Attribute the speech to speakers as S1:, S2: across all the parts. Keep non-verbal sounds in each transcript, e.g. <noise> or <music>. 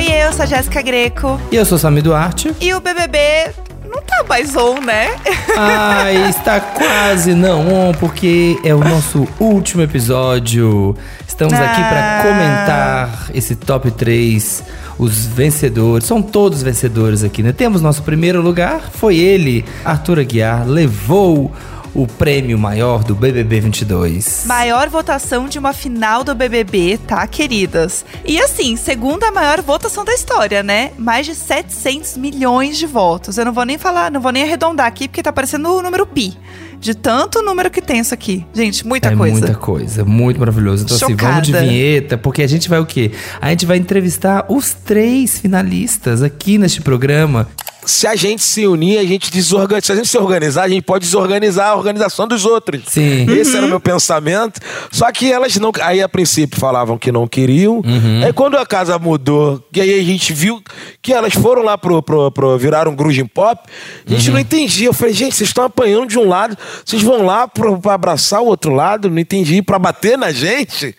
S1: Oi, eu sou a Jéssica Greco.
S2: E eu sou Sami Duarte.
S1: E o BBB não tá mais on, né?
S2: Ai, <laughs> está quase não on, porque é o nosso último episódio. Estamos ah. aqui para comentar esse top 3, os vencedores. São todos vencedores aqui, né? Temos nosso primeiro lugar, foi ele, Arthur Aguiar, levou o prêmio maior do BBB 22.
S1: Maior votação de uma final do BBB, tá, queridas? E assim, segunda maior votação da história, né? Mais de 700 milhões de votos. Eu não vou nem falar, não vou nem arredondar aqui, porque tá parecendo o número pi. De tanto número que tem isso aqui. Gente, muita
S2: é
S1: coisa.
S2: Muita coisa, muito maravilhoso. Então, Chocada. assim, vamos de vinheta, porque a gente vai o quê? A gente vai entrevistar os três finalistas aqui neste programa
S3: se a gente se unir, a gente desorganiza. Se a gente se organizar, a gente pode desorganizar a organização dos outros.
S2: Sim.
S3: Esse uhum. era o meu pensamento. Só que elas não. Aí a princípio falavam que não queriam. Uhum. Aí quando a casa mudou, e aí a gente viu que elas foram lá pro, pro, pro virar um grunge pop, a gente uhum. não entendia. Eu falei, gente, vocês estão apanhando de um lado, vocês vão lá pro, pra abraçar o outro lado, não entendi, pra bater na gente.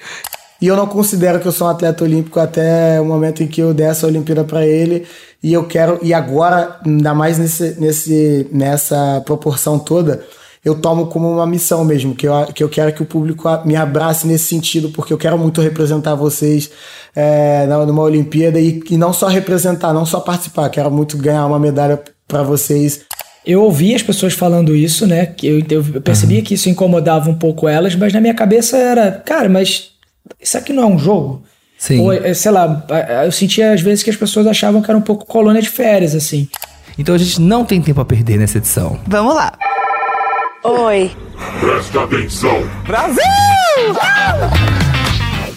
S4: E eu não considero que eu sou um atleta olímpico até o momento em que eu der essa Olimpíada para ele. E eu quero, e agora, ainda mais nesse, nesse, nessa proporção toda, eu tomo como uma missão mesmo, que eu, que eu quero que o público me abrace nesse sentido, porque eu quero muito representar vocês é, numa Olimpíada e, e não só representar, não só participar, quero muito ganhar uma medalha para vocês.
S5: Eu ouvi as pessoas falando isso, né? Que eu, eu percebia uhum. que isso incomodava um pouco elas, mas na minha cabeça era, cara, mas isso aqui não é um jogo?
S2: Sim.
S5: Ou, é, sei lá, eu sentia às vezes que as pessoas achavam que era um pouco colônia de férias, assim.
S2: Então a gente não tem tempo a perder nessa edição.
S1: Vamos lá.
S6: Oi.
S7: Presta atenção.
S6: Brasil!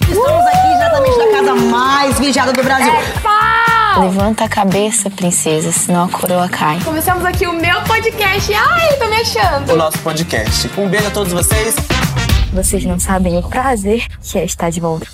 S6: Estamos aqui exatamente na casa mais vigiada do Brasil.
S8: É Levanta a cabeça, princesa, senão a coroa cai.
S9: Começamos aqui o meu podcast. Ai, tô me achando.
S10: O nosso podcast. Um beijo a todos vocês.
S8: Vocês não sabem o prazer que é estar de volta.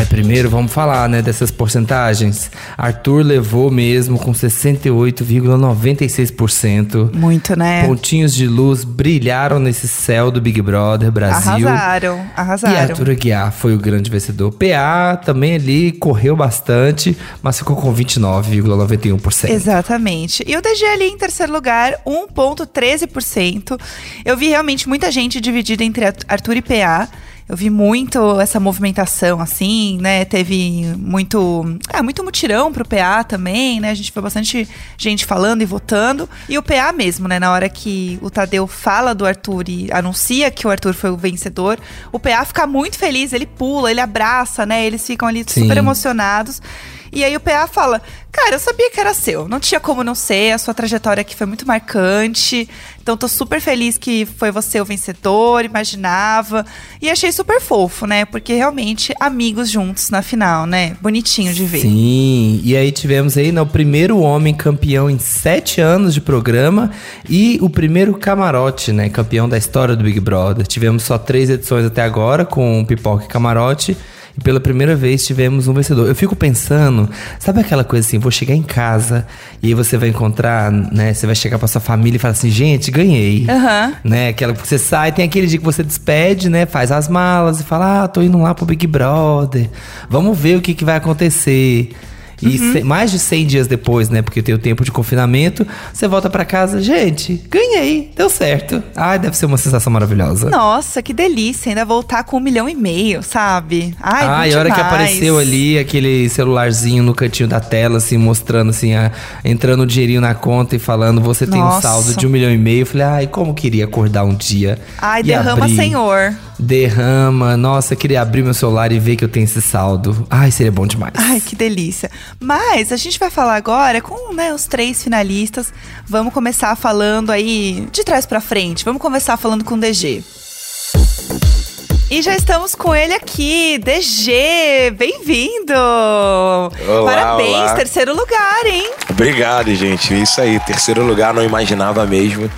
S2: Aí primeiro vamos falar, né, dessas porcentagens. Arthur levou mesmo com 68,96%.
S1: Muito, né?
S2: Pontinhos de luz brilharam nesse céu do Big Brother Brasil.
S1: Arrasaram, arrasaram.
S2: E Arthur Aguiar foi o grande vencedor. PA também ali correu bastante, mas ficou com 29,91%.
S1: Exatamente. E o DG ali em terceiro lugar, 1,13%. Eu vi realmente muita gente dividida entre Arthur e PA. Eu vi muito essa movimentação, assim, né? Teve muito. É, muito mutirão pro PA também, né? A gente viu bastante gente falando e votando. E o PA mesmo, né? Na hora que o Tadeu fala do Arthur e anuncia que o Arthur foi o vencedor, o PA fica muito feliz, ele pula, ele abraça, né? Eles ficam ali Sim. super emocionados. E aí o PA fala: Cara, eu sabia que era seu. Não tinha como não ser. A sua trajetória aqui foi muito marcante. Então tô super feliz que foi você o vencedor, imaginava. E achei super fofo, né? Porque realmente amigos juntos na final, né? Bonitinho de ver.
S2: Sim, e aí tivemos aí né, o primeiro homem campeão em sete anos de programa e o primeiro camarote, né? Campeão da história do Big Brother. Tivemos só três edições até agora com o Pipoca e Camarote. Pela primeira vez tivemos um vencedor. Eu fico pensando, sabe aquela coisa assim, vou chegar em casa e aí você vai encontrar, né? Você vai chegar pra sua família e falar assim, gente, ganhei.
S1: Uhum.
S2: Né? Aquela que você sai, tem aquele dia que você despede, né? Faz as malas e fala, ah, tô indo lá pro Big Brother. Vamos ver o que, que vai acontecer. E uhum. mais de 100 dias depois, né? Porque tem o tempo de confinamento, você volta para casa, gente, ganhei, deu certo. Ai, deve ser uma sensação maravilhosa.
S1: Nossa, que delícia, ainda voltar com um milhão e meio, sabe? Ai,
S2: Ai a hora que apareceu ali aquele celularzinho no cantinho da tela, assim, mostrando assim, a, entrando o dinheirinho na conta e falando, você tem Nossa. um saldo de um milhão e meio. Eu falei, ai, como queria acordar um dia.
S1: Ai, derrama, abrir. Senhor
S2: derrama. Nossa, queria abrir meu celular e ver que eu tenho esse saldo. Ai, seria bom demais.
S1: Ai, que delícia. Mas a gente vai falar agora com né, os três finalistas. Vamos começar falando aí de trás para frente. Vamos começar falando com o DG. E já estamos com ele aqui, DG, bem-vindo! Parabéns,
S3: olá.
S1: terceiro lugar, hein?
S3: Obrigado, gente. Isso aí, terceiro lugar, não imaginava mesmo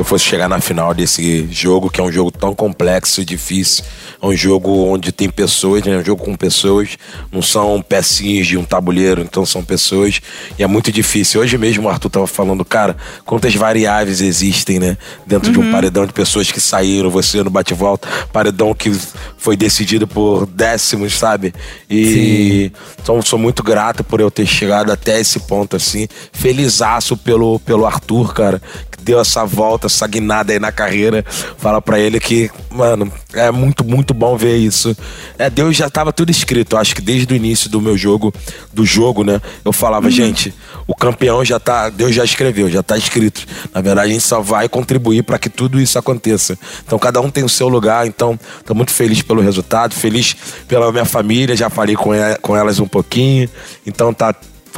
S3: eu fosse chegar na final desse jogo, que é um jogo tão complexo e difícil. É um jogo onde tem pessoas, né? É um jogo com pessoas, não são pecinhas de um tabuleiro, então são pessoas. E é muito difícil. Hoje mesmo o Arthur tava falando, cara, quantas variáveis existem, né? Dentro de um paredão de pessoas que saíram, você no bate-volta, paredão que foi decidido por décimos, sabe? E então sou muito grato por eu ter chegado até esse ponto assim. Felizaço pelo, pelo Arthur, cara, que deu essa volta, essa guinada aí na carreira. Fala pra ele que, mano, é muito, muito bom ver isso. É, Deus já tava tudo escrito. Acho que desde o início do meu jogo, do jogo, né? Eu falava, gente, o campeão já tá. Deus já escreveu, já tá escrito. Na verdade, a gente só vai contribuir para que tudo isso aconteça. Então, cada um tem o seu lugar. Então, tô muito feliz pelo resultado, feliz pela minha família. Já falei com, e- com elas um pouquinho. Então, tá.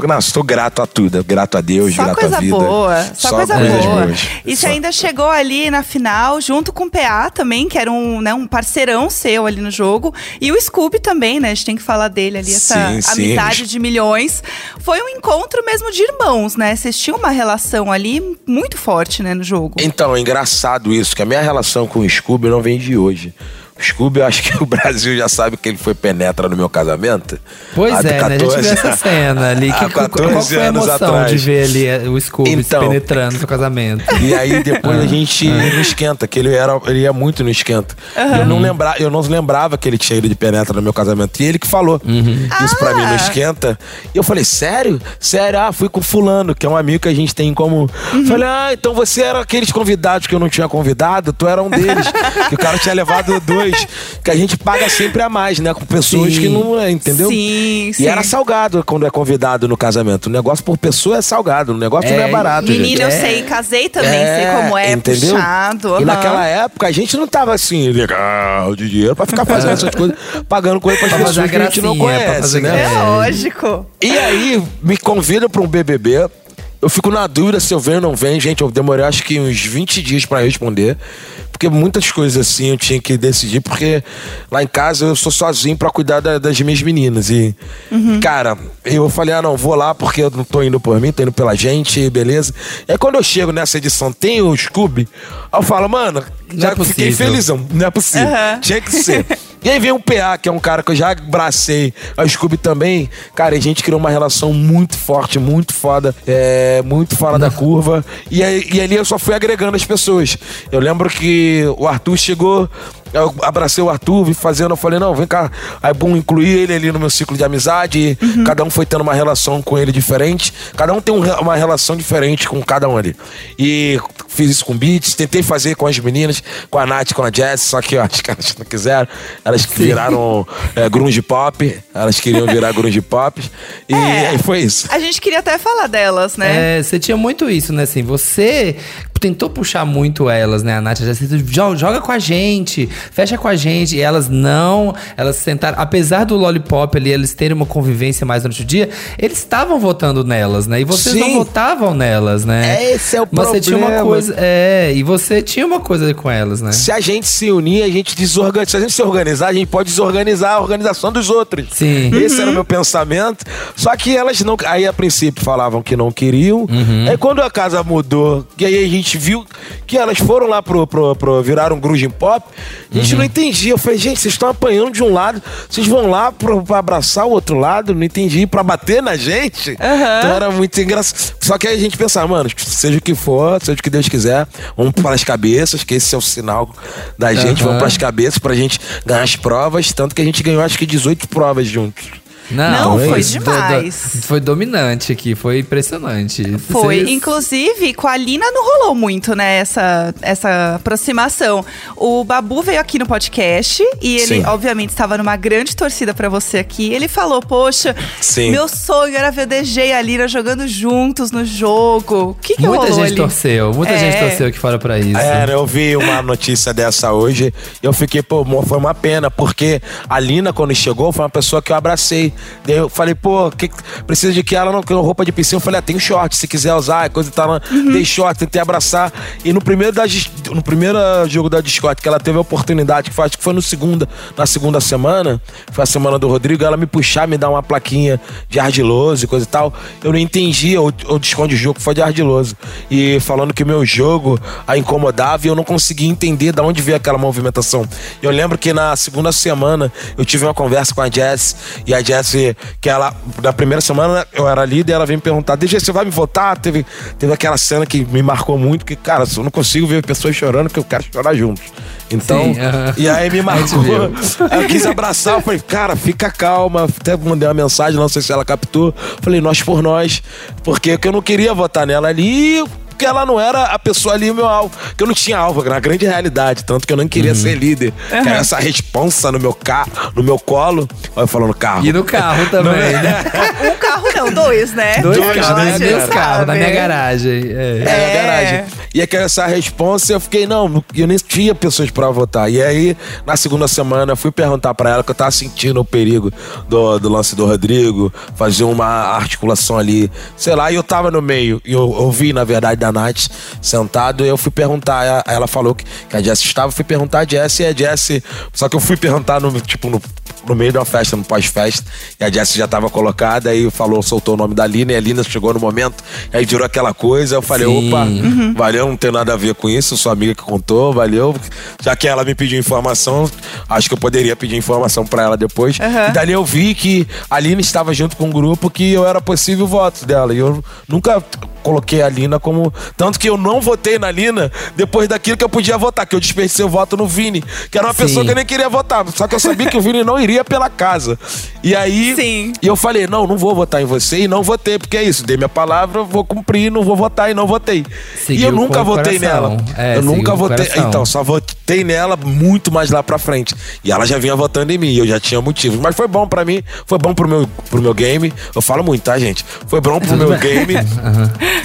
S3: Não, estou grato a tudo. Grato a Deus,
S1: Só
S3: grato
S1: coisa
S3: à vida.
S1: boa, só, coisa
S3: coisas
S1: boa.
S3: boas.
S1: E você
S3: Só-
S1: ainda chegou ali na final, junto com o PA também, que era um, né, um parceirão seu ali no jogo. E o Scooby também, né? A gente tem que falar dele ali, essa
S3: Sim, sim.
S1: amizade de milhões. Foi um encontro mesmo de irmãos, né? Vocês tinham uma relação ali muito forte, né, no jogo.
S3: Então, é engraçado isso, que a minha relação com o Scooby não vem de hoje. O Scooby, eu acho que o Brasil já sabe que ele foi penetra no meu casamento.
S2: Pois é, né? A gente viu essa cena <laughs> ali. Que,
S3: há
S2: qual
S3: 14
S2: foi a emoção
S3: atrás.
S2: de ver ali eh, o Scooby
S3: Então.
S2: se penetrando no seu casamento?
S3: E aí depois a gente ia no esquenta, que ele era, ele ia muito no esquenta. Eu não lembrava, eu não lembrava que ele tinha ido de penetra no meu casamento. E ele que falou isso pra mim no esquenta. E eu falei, sério? Sério? Ah, fui com fulano, que é um amigo que a gente tem em comum. Falei, ah, então você era aqueles convidados que eu não tinha convidado, tu era um deles. <laughs> que o cara tinha levado dois. Que a gente paga sempre a mais, né? Com pessoas
S2: Sim.
S3: que não, é, entendeu?
S1: Sim,
S3: E
S1: sim.
S3: era salgado quando é convidado no casamento. O negócio por pessoa é salgado, o negócio
S2: É,
S3: não é barato. gente.
S1: Menina, eu
S2: É.
S1: sei, casei também,
S3: É,
S1: sei como é,
S3: entendeu?
S1: puxado.
S3: E
S1: aham.
S3: naquela época a gente não tava assim, legal de dinheiro pra ficar fazendo essas coisas, pagando coisa pras
S2: Pra
S3: pessoas
S2: fazer
S3: que a gente não
S2: gracinha, pra
S3: conhece, né?
S1: É
S2: gracinha.
S1: lógico.
S3: E aí, me convidam pra um BBB. Eu fico na dúvida se eu venho ou não venho. Gente, eu demorei acho que uns 20 dias pra responder. Porque muitas coisas assim eu tinha que decidir, porque lá em casa eu sou sozinho pra cuidar da- das minhas meninas. E, cara, eu falei, ah, não, vou lá porque eu não tô indo por mim, tô indo pela gente, beleza. E aí quando eu chego nessa edição, tem o Scooby, eu falo, mano, já
S2: é
S3: fiquei felizão, não é possível.
S1: Aham.
S3: Tinha que ser. <laughs> E aí vem o PA, que é um cara que eu já abracei, a Scooby também. Cara, a gente criou uma relação muito forte, muito foda, é, muito fora da curva. E, aí, e ali eu só fui agregando as pessoas. Eu lembro que o Arthur chegou, eu abracei o Arthur, vi fazendo, eu falei, não, vem cá. Aí, bom, incluí ele ali no meu ciclo de amizade. Cada um foi tendo uma relação com ele diferente. Cada um tem um uma relação diferente com cada um ali. E fiz isso com beats, tentei fazer com as meninas, com a Nath, com a Jess, só que eu <laughs> acho que elas não quiseram. Elas que viraram é, grunge pop, elas queriam virar <laughs> grunge pop. E
S1: É.
S3: aí foi isso.
S1: A gente queria até falar delas, né?
S2: É, você tinha muito isso, né? Assim, você tentou puxar muito elas, né? A Nath já disse, "Jo- joga com a gente, fecha com a gente. E elas não, elas sentaram. Apesar do Lollipop ali, eles terem uma convivência mais durante o dia, eles estavam votando nelas, né? E vocês não
S3: Sim.
S2: votavam nelas, né?
S3: Esse é o
S2: Mas você tinha uma
S3: problema.
S2: coisa. É, e você tinha uma coisa com elas, né?
S3: Se a gente se unir, a gente desorganiza. Se a gente se organizar, a gente pode desorganizar a organização dos outros.
S2: Sim.
S3: Esse era o meu pensamento. Só que elas não. Aí, a princípio, falavam que não queriam. Aí, quando a casa mudou, que aí a gente viu que elas foram lá pro. pro, pro viraram grunge pop, a gente não entendia. Eu falei, gente, vocês estão apanhando de um lado, vocês vão lá pro, pra abraçar o outro lado, não entendi, pra bater na gente. Então era muito engraçado. Só que aí a gente pensava, mano, seja o que for, seja o que Deus quiser, vamos para as cabeças, que esse é o sinal da gente,
S2: Aham.
S3: vamos para as cabeças pra gente ganhar as provas. Tanto que a gente ganhou acho que 18 provas juntos.
S1: Não, foi
S2: isso.
S1: demais.
S2: foi dominante aqui, foi impressionante.
S1: Foi.
S2: Vocês-
S1: Inclusive, com a Lina não rolou muito, né? Essa, essa aproximação. O Babu veio aqui no podcast e ele,
S3: Sim.
S1: obviamente, estava numa grande torcida pra você aqui. Ele falou: Poxa,
S3: Sim.
S1: meu sonho era ver o DG e a Lina jogando juntos no jogo. O que, que
S2: Muita
S1: rolou
S2: gente
S1: ali?
S2: torceu, muita
S1: É.
S2: gente torceu aqui fora pra isso.
S3: É, eu vi uma notícia dessa hoje e eu fiquei, pô, foi uma pena, porque a Lina, quando chegou, foi uma pessoa que eu abracei. Daí eu falei, pô, que, precisa de que ela não quer roupa de piscina? Eu falei, ah, tem um short, se quiser usar, coisa e tal.
S1: Uhum.
S3: Dei short, tentei abraçar. E no primeiro, da, no primeiro jogo da Discord, que ela teve a oportunidade, que foi, acho que foi no segunda, na segunda semana, foi a semana do Rodrigo, ela me puxar, me dar uma plaquinha de ardiloso e coisa e tal. Eu não entendi, ou, ou desconde o jogo foi de ardiloso. E falando que o meu jogo a incomodava e eu não conseguia entender de onde veio aquela movimentação. Eu lembro que na segunda semana eu tive uma conversa com a Jess e a Jess, que ela, na primeira semana eu era líder, ela veio me perguntar: você vai me votar? Teve, teve aquela cena que me marcou muito, que, cara, eu não consigo ver pessoas chorando, que eu quero chorar juntos. Então,
S2: Sim, aham.
S3: e aí me <laughs> marcou. eu quis abraçar, eu falei, cara, fica calma. Até mandei uma mensagem, não sei se ela captou. Falei, nós por nós. Porque eu não queria votar nela ali. Porque ela não era a pessoa ali, o meu alvo. Que eu não tinha alvo, na grande realidade. Tanto que eu não queria ser líder. Que era essa responsa no meu carro, no meu colo. Olha eu falando carro.
S2: E no carro também, né? <laughs>
S1: Um carro não, dois, né?
S2: Dois
S3: Dois,
S2: carros,
S3: né,
S2: né? Dois
S3: cara?
S2: carros, na minha garagem. É.
S3: É, na garagem. E é que essa resposta eu fiquei, não, eu nem tinha pessoas pra votar. E aí, na segunda semana, eu fui perguntar pra ela que eu tava sentindo o perigo do, do lance do Rodrigo, fazer uma articulação ali, sei lá, e eu tava no meio. E eu ouvi, na verdade, da Nath sentado, eu fui perguntar. Ela, falou que, a Jess estava, fui perguntar a Jess e a Jess. Só que eu fui perguntar no, tipo, no, no meio da festa, no pós-festa, e a Jess já tava colocada, aí falou, soltou o nome da Lina, e a Lina chegou no momento, e aí virou aquela coisa, eu falei,
S2: Sim.
S3: opa,
S2: Uhum.
S3: valeu, não tem nada a ver com isso, sua amiga que contou, valeu. Já que ela me pediu informação, acho que eu poderia pedir informação pra ela depois.
S1: Aham.
S3: E dali eu vi que a Lina estava junto com um grupo que eu era possível voto dela. E eu nunca coloquei a Lina como. Tanto que eu não votei na Lina depois daquilo que eu podia votar, que eu desperdicei o voto no Vini, que era uma
S2: Sim.
S3: pessoa que eu nem queria votar. Só que eu sabia que o Vini não iria pela casa. E aí.
S1: Sim.
S3: E eu falei, não, não vou votar em você e não votei, porque é isso. Dei minha palavra, vou cumprir, não vou votar e não votei. e
S2: Seguiu
S3: eu nunca votei
S2: coração.
S3: nela.
S2: É,
S3: eu nunca votei.
S2: coração.
S3: Então, só votei nela muito mais lá pra frente. E ela já vinha votando em mim, eu já tinha motivos. Mas foi bom pra mim, foi bom pro meu, pro meu game. Eu falo muito, tá, gente? Foi bom pro meu <laughs> game.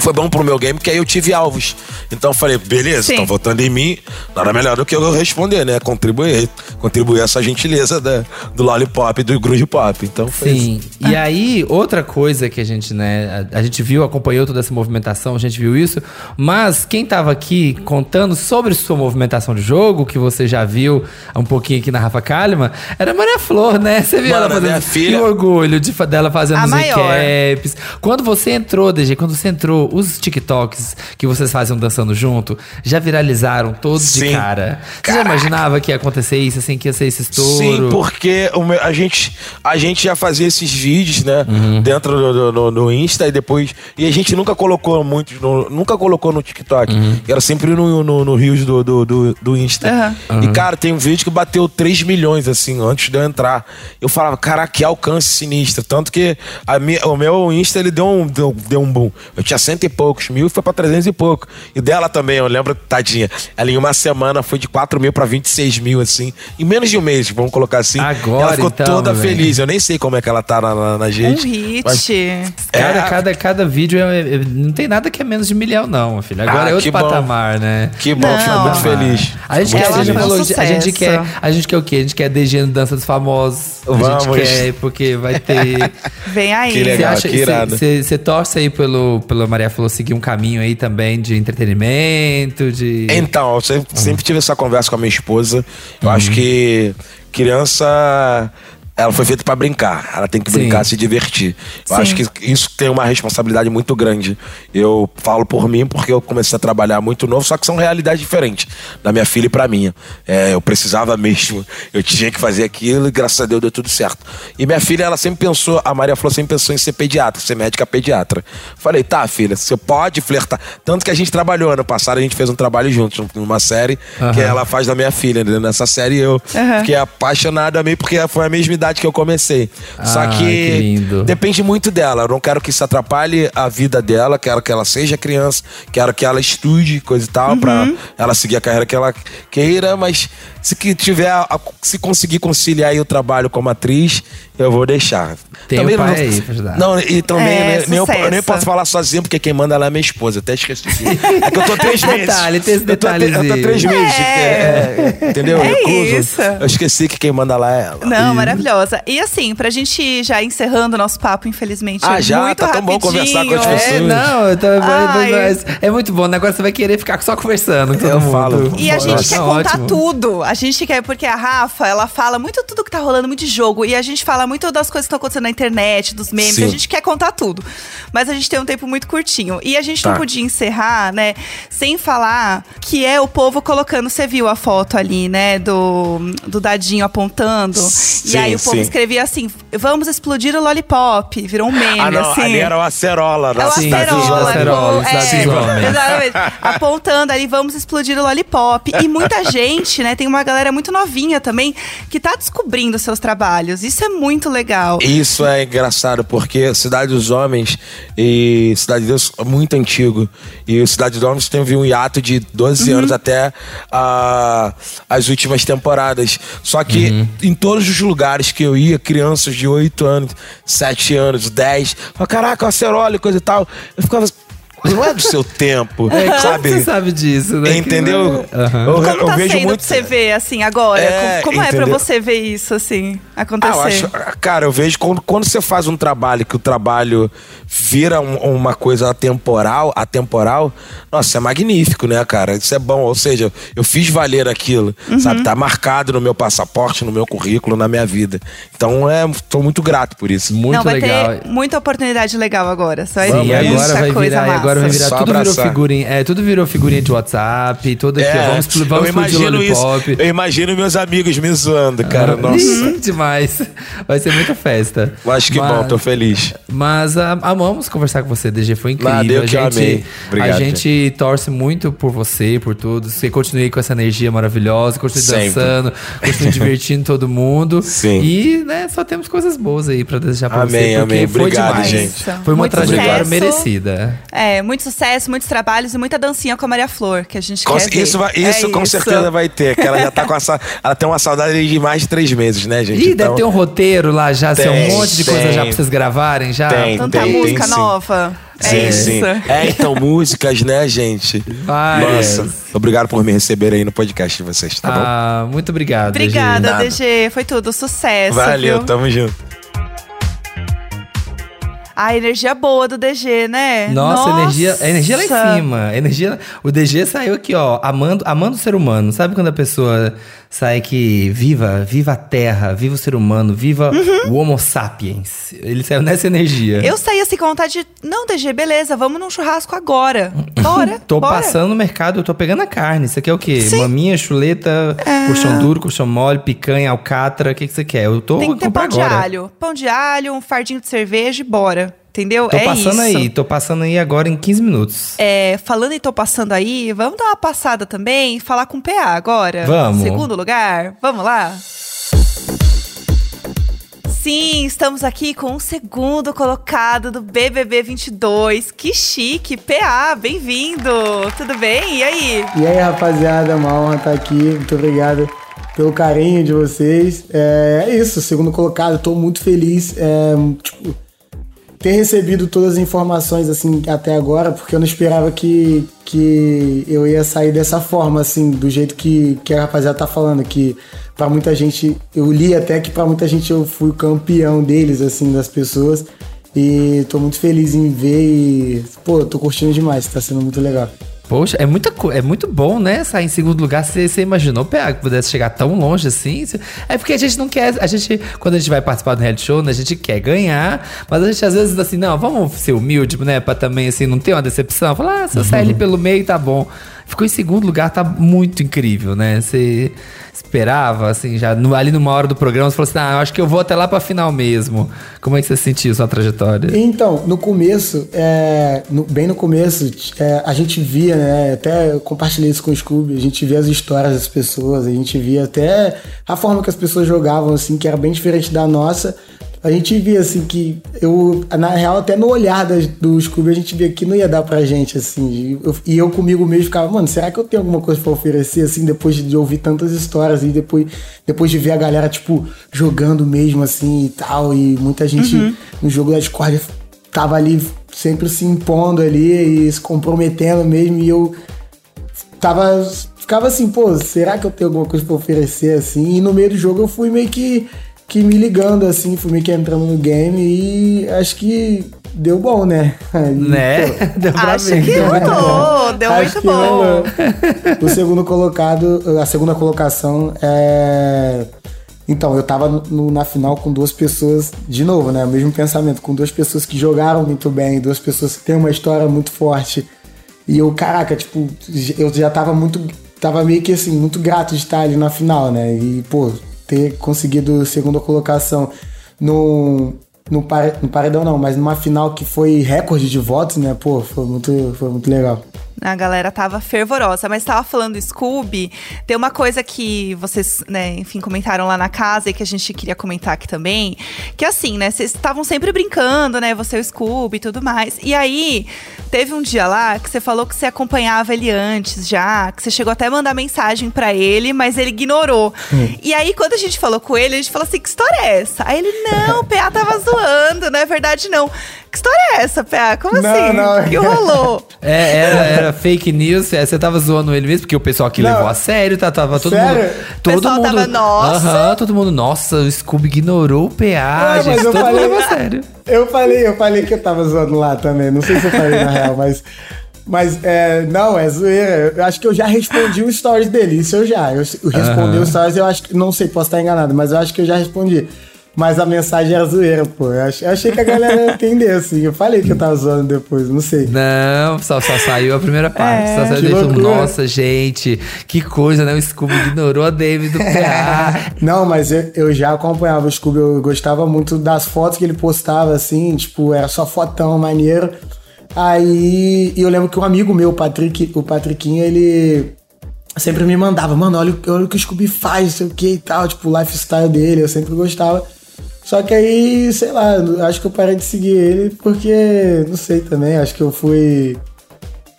S3: Foi bom pro meu game, que aí eu tive alvos. Então eu falei, beleza, estão votando em mim, nada melhor do que eu responder, né? Contribuir, contribuir essa gentileza da, do lollipop e do grunge pop. Então foi isso.
S2: Sim. E aí, outra coisa que a gente, né, a, a gente viu, acompanhou toda essa movimentação, a gente viu isso, mas quem tava aqui contando sobre sua movimentação de jogo, que você já viu um pouquinho aqui na Rafa Kalimann, era a Maria Flor, né? Você viu
S3: Mano,
S2: ela fazendo
S3: minha filha-
S2: que orgulho de, dela fazendo
S1: A
S2: os recaps. Quando você entrou, DG, quando você entrou, os TikToks que vocês faziam dançando junto, já viralizaram todos de
S3: Sim.
S2: cara. Você já imaginava que ia acontecer isso, assim, que ia ser esse estouro?
S3: Sim, porque o meu- a, gente, a gente já fazia esses vídeos, né? Dentro do, do- no, no Insta e depois. E a gente nunca colocou muito. no- nunca colocou no TikTok. Era sempre no, no, no Rios do, do, do, do Insta. E, cara, tem um vídeo que bateu 3 milhões, assim, antes de eu entrar. Eu falava, caraca, que alcance sinistro. Tanto que a minha- o meu Insta, ele deu um, deu, deu um boom. Eu tinha cento e poucos mil e foi pra 300 e pouco. E dela também, eu lembro, tadinha. Ela em uma semana foi de 4 mil pra 26 mil, assim. Em menos de um mês, vamos colocar assim.
S2: Agora,
S3: ela ficou
S2: então,
S3: toda
S2: velho.
S3: feliz. Eu nem sei como é que ela tá na, na, na
S1: Um
S3: gente.
S1: hit.
S3: mas-
S2: Cada,
S3: É.
S2: cada, cada vídeo é, é- não tem nada que é menos de milhão, não, meu filho. Agora
S3: Ah,
S2: é outro
S3: que bom.
S2: patamar, né?
S3: Que bom,
S1: Não.
S3: fico muito feliz.
S2: A gente,
S3: Muito
S2: quer, a, gente
S1: Ela
S3: feliz.
S1: um
S2: falou, a gente quer. A gente quer o quê? A gente quer DG no Dança dos Famosos. A
S3: Vamos.
S2: gente quer, porque vai ter. <laughs>
S1: Vem aí.
S3: Que legal. que irado.
S2: Você torce aí pelo, pelo Maria falou seguir um caminho aí também de entretenimento, de.
S3: Então, eu sempre, sempre tive essa conversa com a minha esposa. Eu acho que criança. Ela foi feita pra brincar. Ela tem que
S2: Sim.
S3: brincar, se divertir. Eu
S1: Sim.
S3: acho que isso tem uma responsabilidade muito grande. Eu falo por mim porque eu comecei a trabalhar muito novo, só que são realidades diferentes da minha filha e pra minha. É, eu precisava mesmo, eu tinha que fazer aquilo e graças a Deus deu tudo certo. E minha filha, ela sempre pensou, a Maria Flor sempre pensou em ser pediatra, ser médica pediatra. Falei, tá, filha, você pode flertar. Tanto que a gente trabalhou ano passado, a gente fez um trabalho juntos, numa série que
S2: Aham.
S3: ela faz da minha filha. né? Nessa série eu
S1: Aham.
S3: fiquei apaixonado também, porque foi a mesma idade que eu comecei. Só
S2: Ah,
S3: que,
S2: que lindo.
S3: depende muito dela. Eu não quero que isso atrapalhe a vida dela, quero que ela seja criança, quero que ela estude, coisa e tal, pra ela seguir a carreira que ela queira, mas se que tiver, a- se conseguir conciliar aí o trabalho como atriz, eu vou deixar.
S2: Tem o pai aí pra ajudar.
S3: Não, e também
S1: É,
S3: né, nem, eu, eu nem posso falar sozinho, porque quem manda lá é minha esposa. Até esqueci disso. É que eu tô três <laughs> meses.
S2: Detalhe, tem esse
S3: eu, tô, eu tô três meses.
S1: É.
S3: é, é, entendeu?
S1: É
S3: Recluso.
S1: isso.
S3: Eu esqueci que quem manda lá é ela.
S1: Não, maravilhosa. E assim, pra gente já encerrando o nosso papo, infelizmente.
S3: Ah, já?
S1: Muito
S3: Tá tão bom
S1: rapidinho,
S3: conversar com as
S1: é.
S3: pessoas.
S2: É, não, tô, é muito bom. né? Agora você vai querer ficar só conversando
S3: Eu
S2: mundo.
S3: falo.
S1: E a gente
S2: Nossa,
S1: quer contar
S2: ótimo.
S1: tudo. A gente quer, porque a Rafa, ela fala muito tudo que tá rolando, muito de jogo. E a gente fala muito das coisas que estão acontecendo na internet, dos memes.
S3: Sim.
S1: A gente quer contar tudo. Mas a gente tem um tempo muito curtinho. E a gente não
S3: Tá.
S1: podia encerrar, né, sem falar que é o povo colocando. Você viu a foto ali, né, do, do dadinho apontando. e
S3: Sim,
S1: aí o povo
S3: sim.
S1: escrevia assim: vamos explodir o lollipop. Virou um meme,
S3: Ah, não,
S1: assim.
S3: ali era o acerola.
S1: É o
S2: Sim,
S1: acerola,
S2: acerola,
S1: é. Exatamente. Apontando ali, vamos explodir o lollipop. E muita <laughs> gente, né? Tem uma galera muito novinha também que tá descobrindo seus trabalhos. Isso é muito legal.
S3: Isso é engraçado, porque Cidade dos Homens e Cidade de Deus é muito antigo. E o Cidade dos Homens teve um hiato de 12
S1: Uhum.
S3: anos até ah, as últimas temporadas. Só que em todos os lugares que eu ia, crianças de 8 anos, 7 anos, 10, falavam, caraca, o acerola e coisa e tal. Eu ficava. Não é do seu tempo,
S2: É,
S3: sabe?
S2: você sabe disso, né?
S3: Entendeu?
S2: Que- Aham.
S3: Eu,
S1: Como
S3: eu
S1: tá
S3: vejo
S1: sendo
S3: muito.
S1: pra você ver, assim, agora?
S3: É,
S1: como como é pra
S3: entendeu?
S1: você ver isso, assim,
S3: Ah,
S1: acontecer?
S3: eu acho, cara, eu vejo quando, quando você faz um trabalho que o trabalho vira um- uma coisa atemporal, atemporal, nossa, é magnífico, né, cara? Isso é bom. Ou seja, eu fiz valer aquilo,
S1: Uhum.
S3: sabe? Tá marcado no meu passaporte, no meu currículo, na minha vida. Então, é, tô muito grato por isso.
S2: Muito
S1: Não, vai
S2: legal.
S1: ter muita oportunidade legal agora. Só
S2: Sim,
S1: muita
S2: agora vai
S1: coisa
S2: virar. Agora vai virar
S3: Só
S2: tudo virou figurinha, é, tudo virou figurinha de WhatsApp, tudo aqui, ó, vamos, vamos
S3: eu
S2: explodir
S3: imagino isso. Eu imagino meus amigos me zoando, cara. Nossa.
S2: Ih, <laughs> demais. Vai ser muita festa.
S3: Mas que bom, tô feliz.
S2: Mas ah, amamos conversar com você, DG. Foi incrível.
S3: Nada, eu
S2: a
S3: que
S2: gente,
S3: amei. Obrigado,
S2: a gente torce muito por você, por tudo. Você continue com essa energia maravilhosa, continue
S3: Sempre.
S2: dançando, continue divertindo todo mundo. <laughs>
S3: Sim.
S2: E, né, só temos coisas boas aí pra desejar pra
S3: Amém,
S2: você. Porque
S3: amém.
S2: foi
S3: Obrigado,
S2: demais.
S3: gente.
S2: Foi uma
S1: Muito
S2: trajetória
S1: sucesso.
S2: merecida.
S1: É, muito sucesso, muitos trabalhos e muita dancinha com a Maria Flor, que a gente
S3: Com-
S1: quer ver.
S3: isso vai-
S1: É
S3: isso com certeza vai ter, que ela já tá com essa. Ela tem uma saudade de mais de três meses, né, gente?
S2: Ih,
S3: Então,
S2: deve ter um roteiro lá já, assim, um
S3: Tem,
S2: monte de coisa
S3: tem.
S2: já pra vocês gravarem já.
S3: Tem.
S1: Tanta música
S3: sim.
S1: nova. É
S3: Sim,
S1: isso.
S3: sim. É, então, músicas, né, gente?
S2: Várias.
S3: Nossa, obrigado por me receber aí no podcast de vocês, tá bom?
S2: Ah, muito obrigado. DG.
S1: Obrigada,
S3: Nada.
S1: DG. Foi tudo. Sucesso.
S3: Valeu,
S1: viu?
S3: tamo junto.
S1: A energia boa do DG, né?
S2: Nossa, energia, a energia lá em cima. A Energia, o DG saiu aqui, ó, amando, amando o ser humano. Sabe quando a pessoa sai que viva, viva a terra, viva o ser humano, viva o Homo sapiens. Ele saiu nessa energia.
S1: Eu saí assim com vontade de. Não, DG, beleza, vamos num churrasco agora. <laughs> Bora.
S2: Tô
S1: bora.
S2: passando no mercado, eu tô pegando a carne. Isso aqui é o quê?
S1: Sim.
S2: Maminha, chuleta, colchão duro, colchão mole, picanha, alcatra. O que, que você quer? Eu tô
S1: Tem que ter pão
S2: agora.
S1: de alho. Pão de alho, um fardinho de cerveja e bora. Entendeu?
S2: Tô
S1: é
S2: passando
S1: isso.
S2: aí, tô passando aí agora em 15 minutos.
S1: É, falando em tô passando aí, vamos dar uma passada também, falar com o PA agora?
S2: Vamos.
S1: Segundo lugar, vamos lá? Sim, estamos aqui com o segundo colocado do BBB 22. Que chique, PA, bem-vindo. Tudo bem? E aí?
S4: E aí, rapaziada, uma honra estar aqui. Muito obrigado pelo carinho de vocês. É, é isso, segundo colocado, tô muito feliz. É, tipo, ter recebido todas as informações assim até agora, porque eu não esperava que, que eu ia sair dessa forma, assim, do jeito que, que a rapaziada tá falando, que pra muita gente, eu li até que pra muita gente eu fui campeão deles, assim, das pessoas. E tô muito feliz em ver e, pô, tô curtindo demais, tá sendo muito legal.
S2: Poxa, é, muita, é muito bom, né? Sair em segundo lugar. Você, você imaginou, PA, que pudesse chegar tão longe assim? É porque a gente não quer. A gente, quando a gente vai participar do reality show, né, a gente quer ganhar, mas a gente às vezes assim, não, vamos ser humilde, né? Pra também assim, não ter uma decepção. Falar, ah, se eu sair ali pelo meio, tá bom. Ficou em segundo lugar, tá muito incrível, né? Você esperava, assim, já no- ali numa hora do programa, você falou assim: ah, acho que eu vou até lá pra final mesmo. Como é que você sentiu sua trajetória?
S4: Então, no começo, é, no- bem no começo, é, a gente via, né? Até eu compartilhei isso com o Scooby, a gente via as histórias das pessoas, a gente via até a forma que as pessoas jogavam, assim, que era bem diferente da nossa. A gente via assim que eu, na real, até no olhar das, do Scooby, a gente via que não ia dar pra gente, assim. E eu, e eu comigo mesmo ficava, mano, será que eu tenho alguma coisa pra oferecer, assim, depois de, de ouvir tantas histórias e depois, depois de ver a galera, tipo, jogando mesmo, assim e tal. E muita gente
S1: Uhum.
S4: no jogo da Discord tava ali sempre se impondo ali e se comprometendo mesmo. E eu tava. Ficava assim, pô, será que eu tenho alguma coisa pra oferecer assim? E no meio do jogo eu fui meio que, que me ligando, assim, fui meio que entrando no game e acho que deu bom, né? Aí,
S2: Né?
S4: pô, <laughs>
S2: Deu pra
S1: Acho
S2: ver.
S1: que deu
S4: acho
S1: muito
S4: que
S1: bom.
S4: rolou. <laughs> O segundo colocado, a segunda colocação é. Então, eu tava no- na final com duas pessoas, de novo, né? O mesmo pensamento, com duas pessoas que jogaram muito bem, duas pessoas que têm uma história muito forte. E eu, caraca, tipo, eu já tava muito. Tava meio que assim, muito grato de estar ali na final, né? E, pô, ter conseguido segunda colocação no. No, pare, no paredão não, mas numa final que foi recorde de votos, né? Pô, foi muito, foi muito legal.
S1: A galera tava fervorosa, mas tava falando Scooby. Tem uma coisa que vocês, né, enfim, comentaram lá na casa e que a gente queria comentar aqui também. Que assim, né, vocês estavam sempre brincando, né? Você e o Scooby e tudo mais. E aí, teve um dia lá que você falou que você acompanhava ele antes já, que você chegou até a mandar mensagem pra ele, mas ele ignorou. E aí, quando a gente falou com ele, a gente falou assim: que história é essa? Aí ele, não, o PA tava zoando, não é verdade, não. Que história é essa, PA? Como
S4: Não,
S1: assim?
S4: não.
S1: O que rolou?
S2: É, era, era fake news, é, você tava zoando ele mesmo, porque o pessoal aqui
S4: Não.
S2: levou a sério, tá, tava todo
S4: Sério?
S2: mundo. Todo
S1: pessoal
S2: mundo.
S1: tava, "Nossa."
S2: Aham, todo mundo, nossa, o Scooby ignorou o PA,
S4: Ah, mas
S2: gente.
S4: eu
S2: Todo
S4: falei-
S2: mundo levou a sério.
S4: Eu falei, eu falei que eu tava zoando lá também. Não sei se eu falei na real, mas. Mas, é, não, é zoeira. Eu acho que eu já respondi o stories dele. Isso eu já. Eu, eu respondi
S2: Aham.
S4: os stories, eu acho que. Não sei, posso estar enganado, mas eu acho que eu já respondi. Mas a mensagem era zoeira, pô. Eu achei, eu achei que a galera ia entender, assim. Eu falei que eu tava zoando depois, não sei.
S2: Não, só, só saiu a primeira parte. só saiu falando,
S4: loucura.
S2: nossa, gente, que coisa, né? O Scooby ignorou a David do PA. <laughs>
S4: Não, mas eu, eu já acompanhava o Scooby, eu gostava muito das fotos que ele postava, assim, tipo, era só fotão maneiro. Aí e eu lembro que um amigo meu, o Patrick, o Patriquinho, ele sempre me mandava, mano, olha, o- olha o que o Scooby faz, não sei o que e tal, tipo, o lifestyle dele, eu sempre gostava. Só que aí, sei lá, acho que eu parei de seguir ele porque, não sei também, acho que eu fui.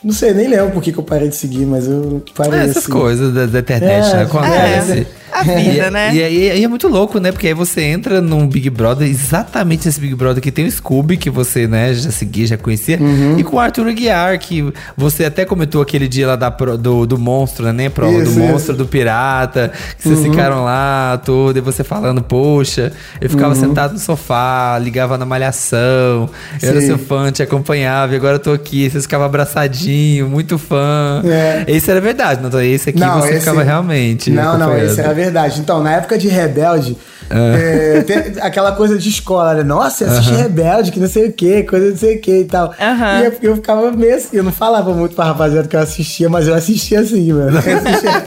S4: Não sei, nem lembro por que, que eu parei de seguir, mas eu parei
S2: É, essas
S4: assim.
S2: coisas da, da internet,
S4: É,
S2: né? Acontece.
S1: A vida,
S2: E-
S1: né?
S2: E, aí aí é muito louco, né? Porque aí você entra num Big Brother, exatamente esse Big Brother que tem o Scooby, que você, né, já seguia, já conhecia,
S4: Uhum.
S2: e com o Arthur Aguiar, que você até comentou aquele dia lá da, do, do monstro, né? Prova,
S4: Isso,
S2: do
S4: isso.
S2: monstro, do pirata, que vocês
S4: Uhum.
S2: ficaram lá, tudo, e você falando, poxa, eu ficava
S4: Uhum.
S2: sentado no sofá, ligava na malhação, eu era
S4: Sim.
S2: seu fã, te acompanhava, e agora eu tô aqui, vocês ficavam abraçadinho, muito fã.
S4: É.
S2: Esse era verdade, não? Esse aqui
S4: Não,
S2: você
S4: esse-
S2: ficava realmente.
S4: Não, não, esse era verdade. Então, na época de Rebelde, é, tem aquela coisa de escola, né? Nossa, eu assisti
S2: Aham.
S4: Rebelde, que não sei o que, coisa não sei o que e tal. E eu, eu ficava meio assim, eu não falava muito pra rapaziada que eu assistia, mas eu assistia assim, mano. Eu assistia-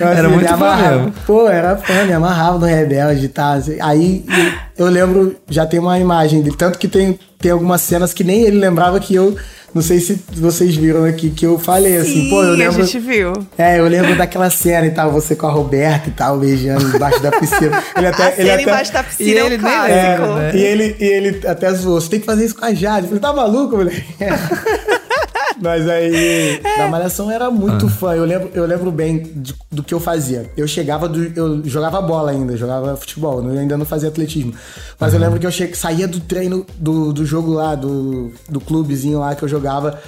S4: eu
S2: Era
S4: assim,
S2: muito
S4: me
S2: fã
S4: amarrava.
S2: mesmo.
S4: Pô, era fã, me amarrava no Rebelde e tal. assim. Aí eu eu lembro, já tem uma imagem dele, tanto que tem, tem algumas cenas que nem ele lembrava que eu. Não sei se vocês viram aqui que eu falei assim,
S1: Sim,
S4: pô, eu lembro.
S1: a gente viu.
S4: É, eu lembro daquela cena e tal, você com a Roberta e tal, beijando embaixo da piscina. Ele até,
S1: a
S4: ele
S1: cena
S4: até,
S1: embaixo da piscina
S2: E
S1: é
S2: ele nem lembra, né?
S4: E ele, e ele até zoou, você tem que fazer isso com a Jade. Eu falei, tá maluco, moleque? <laughs> Mas aí, na Malhação era muito
S2: Ah.
S4: fã. Eu lembro, eu lembro bem de- do que eu fazia. Eu chegava do. Eu jogava bola ainda, jogava futebol, eu ainda não fazia atletismo. Mas eu lembro que eu che- saía do treino do, do jogo lá, do, do clubezinho lá que eu jogava.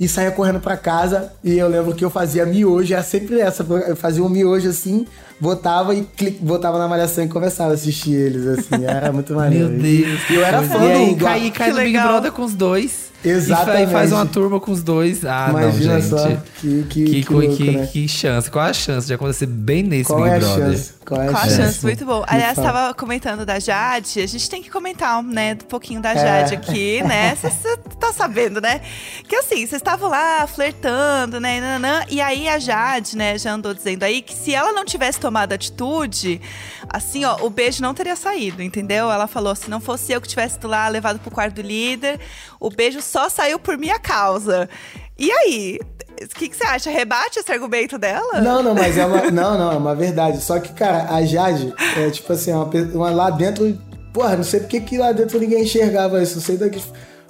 S4: E saía correndo pra casa. E eu lembro que eu fazia miojo, era sempre essa. Eu fazia um miojo assim, botava e clique, botava na malhação e começava a assistir eles, assim. Era muito maneiro.
S2: Meu Deus.
S4: E eu era fã
S2: E
S4: do. do-
S2: cai
S1: Que
S2: no Big
S1: legal.
S2: Brother com os dois.
S4: Exatamente.
S2: E fa- faz uma turma com os dois. Ah,
S4: Imagina
S2: não, gente.
S4: só, que- que- que
S2: que,
S4: louco,
S2: que-
S4: né?
S2: que chance. Qual a chance de acontecer bem nesse
S4: Qual
S2: Big
S4: é a
S2: Brother?
S4: chance? Qual é a
S1: a
S4: chance?
S1: chance, muito bom. Aliás,
S4: fala.
S1: tava comentando da Jade, a gente tem que comentar, né, um pouquinho
S4: É.
S1: da Jade aqui, né? Você tá sabendo, né? Que assim, vocês estavam lá flertando, né? nananã, e aí a Jade, né, já andou dizendo aí que se ela não tivesse tomado atitude, assim, ó, o beijo não teria saído, entendeu? Ela falou: se não fosse eu que tivesse ido lá levado pro quarto do líder, o beijo só saiu por minha causa. E aí? O que, que você acha? Rebate esse argumento dela?
S4: Não, não, mas é uma. Não, não, é uma verdade. Só que, cara, a Jade é tipo assim, uma, pe- uma- lá dentro Porra, não sei porque que lá dentro ninguém enxergava isso. Não sei daqui.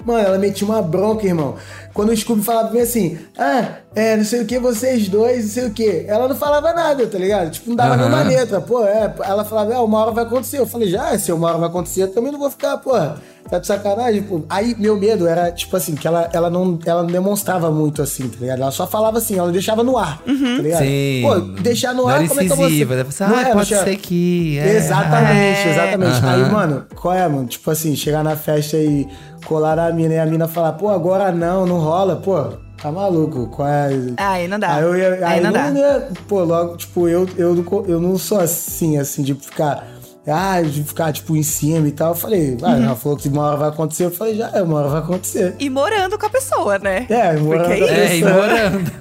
S4: Mano, ela metia uma bronca, irmão. Quando o Scooby falava pra mim assim, ah, é, não sei o que, vocês dois, não sei o que. Ela não falava nada, tá ligado? Tipo, não dava
S2: Aham.
S4: nenhuma letra. Pô, é. Ela falava, é, uma hora vai acontecer. Eu falei, já, se uma hora vai acontecer, eu também não vou ficar, porra. Tá de sacanagem, pô. Aí, meu medo era, tipo assim, que ela, ela, não, ela não demonstrava muito assim, tá ligado? Ela só falava assim, ela deixava no ar, tá ligado?
S2: Sim.
S4: Pô, deixar no
S2: Não
S4: ar,
S2: era
S4: como é que eu vou... Não
S2: "Ah,
S4: é, não
S2: pode ser que, é,
S4: Exatamente,
S1: é.
S4: exatamente.
S2: Aham.
S4: Aí, mano, qual é, mano? Tipo assim, chegar na festa e colar a mina e a mina falar, pô, agora não, não rola, pô, tá maluco, qual é?
S1: Aí não dá.
S4: Aí eu ia,
S1: Aí
S4: aí
S1: não
S4: não,
S1: dá.
S4: ia- pô, logo, tipo, eu, eu, não eu não sou assim, assim, de ficar, ah, de ficar, tipo, em cima e tal. Eu falei, ah,
S1: Uhum.
S4: ela falou que uma hora vai acontecer. Eu falei, já é, uma hora vai acontecer.
S1: E morando com a pessoa, né?
S4: É, morando
S1: Porque
S4: com a
S2: É, e
S4: pessoa.
S2: morando.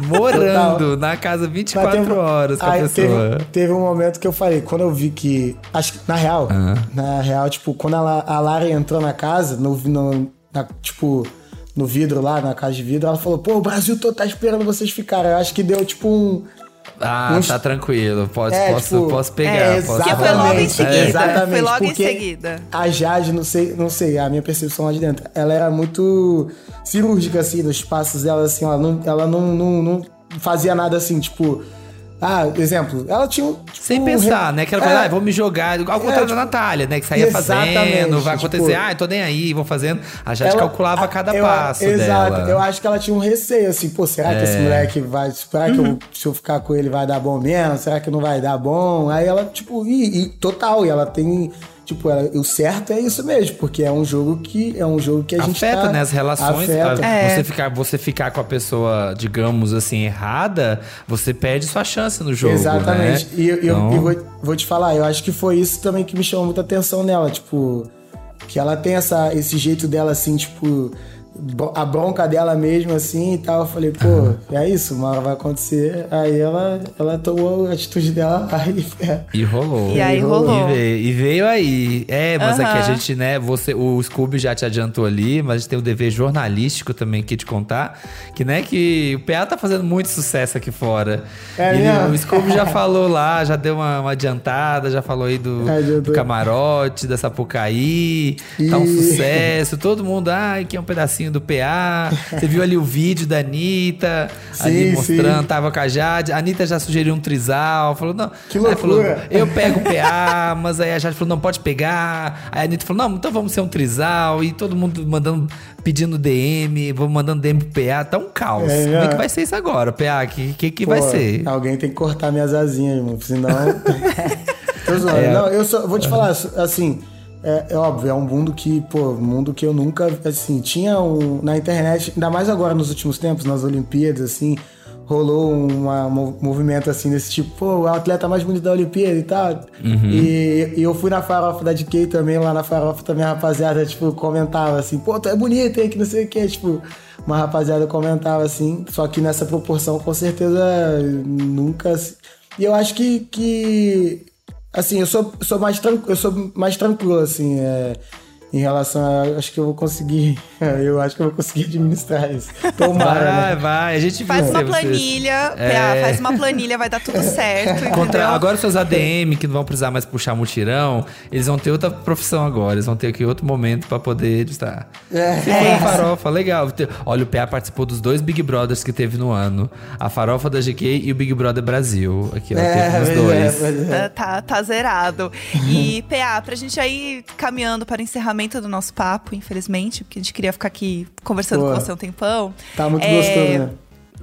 S2: <laughs> morando na casa 24
S4: Mas teve-
S2: horas com a pessoa.
S4: Teve, teve um momento que eu falei, quando eu vi que. Acho que, na real,
S2: Ah.
S4: na real, tipo, quando ela, a Lara entrou na casa, no, no- na- tipo, no vidro lá, na casa de vidro, ela falou, pô, o Brasil todo tá esperando vocês ficarem. Eu acho que deu, tipo, um.
S2: Ah,
S4: uns-
S2: tá tranquilo. Pode,
S4: É,
S2: posso,
S4: tipo,
S2: posso pegar.
S4: é,
S2: posso
S1: Que foi
S2: pegar.
S1: logo em
S4: Exatamente,
S1: seguida.
S4: é, exatamente,
S1: Foi logo em seguida.
S4: A Jade, não sei, não sei, a minha percepção lá de dentro, ela era muito cirúrgica, assim, nos passos dela, assim, ela não, ela não, não, não fazia nada assim, tipo. Ah, exemplo, ela tinha um. tipo,
S2: Sem
S4: um
S2: pensar,
S4: re-
S2: né? Aquela coisa,
S4: É,
S2: ah, vou me jogar. Ao contrário da
S4: tipo,
S2: Natália, né? Que saía
S4: exatamente,
S2: fazendo, vai acontecer,
S4: tipo,
S2: ah, eu tô nem aí, vou fazendo. A Jade
S4: ela-
S2: calculava
S4: a-
S2: cada
S4: eu-
S2: passo
S4: Exato.
S2: dela.
S4: Eu acho que ela tinha um receio, assim, pô, será que esse
S2: É.
S4: moleque vai. Será que eu, se eu ficar com ele vai dar bom mesmo? Será que não vai dar bom? Aí ela, tipo, e, e total, e ela tem. Tipo, ela- o certo é isso mesmo, porque é um jogo que é um jogo que a gente
S2: Afeta,
S4: tá,
S2: né? As relações.
S4: Afeta.
S2: a-
S1: É.
S2: Você, ficar, você ficar com a pessoa, digamos assim, errada, você perde sua chance no jogo.
S4: Exatamente.
S2: Né?
S4: E eu, eu-
S2: Então-
S4: eu vou, vou te falar, eu acho que foi isso também que me chamou muita atenção nela, tipo, que ela tem essa, esse jeito dela assim, tipo, a bronca dela mesmo assim e tal. Eu falei, pô, é isso, uma hora vai acontecer. Aí ela, ela tomou a atitude dela, <laughs> aí é.
S2: E rolou.
S1: E aí rolou.
S2: E veio, e veio aí. É, mas aqui a gente, né, você, o Scooby já te adiantou ali, mas a gente tem o dever jornalístico também aqui de contar, que né, que o PA tá fazendo muito sucesso aqui fora.
S4: É
S2: Ele-
S4: mesmo?
S2: o Scooby já falou lá, já deu uma, uma adiantada, já falou aí do, do camarote, da Sapucaí, tá um sucesso, todo mundo, ai, que é um pedacinho do PA. Você viu ali o vídeo da Anitta, ali mostrando,
S4: sim.
S2: tava com a Jade. A Anitta já sugeriu um trisal, falou, não.
S4: Que
S2: Aí falou,
S4: loucura.
S2: eu pego o PA, mas aí a Jade falou, não pode pegar. Aí a Anitta falou, não, então vamos ser um trisal. E todo mundo mandando, pedindo DM, vamos mandando DM pro PA. Tá um caos.
S4: É,
S2: Como é
S4: é.
S2: que vai ser isso agora, PA? Que que, que
S4: Pô,
S2: vai ser?
S4: Alguém tem que cortar minhas asinhas, irmão, senão. <laughs> Tô zoando.
S2: É.
S4: Não, eu só vou te falar, assim. É, é óbvio, é um mundo que, pô, um mundo que eu nunca, assim, tinha um, na internet, ainda mais agora nos últimos tempos, nas Olimpíadas, assim, rolou uma- um mov- movimento assim desse tipo, pô, o atleta mais bonito da Olimpíada e tal. E, e eu fui na farofa da DK também, lá na farofa também a rapaziada, tipo, comentava assim, pô, tu é bonito, hein, que não sei o que, tipo, uma rapaziada comentava assim, só que nessa proporção com certeza nunca. E eu acho que, que assim, eu sou, sou mais tranquilo, eu sou mais tranquilo, assim, é, em relação a. Acho que eu vou conseguir. <laughs> Eu acho que eu vou conseguir administrar isso. Tomara.
S2: Vai,
S4: né?
S2: vai. A gente
S1: Faz uma planilha,
S2: É.
S1: PA, faz uma planilha, vai dar tudo certo.
S2: Contra- agora os seus ADM, que não vão precisar mais puxar mutirão, eles vão ter outra profissão agora. Eles vão ter aqui outro momento pra poder estar.
S4: É.
S2: For em farofa, legal. Olha, o PA participou dos dois Big Brothers que teve no ano. A farofa da GK e o Big Brother Brasil. Aqui, ó, teve os
S4: pois
S2: dois.
S4: é, é.
S1: Tá, tá, zerado. E, PA, pra gente aí caminhando para o encerramento do nosso papo, infelizmente, porque a gente queria ficar aqui conversando
S4: Pô,
S1: com você um tempão.
S4: Tá muito
S1: É,
S4: gostoso, né?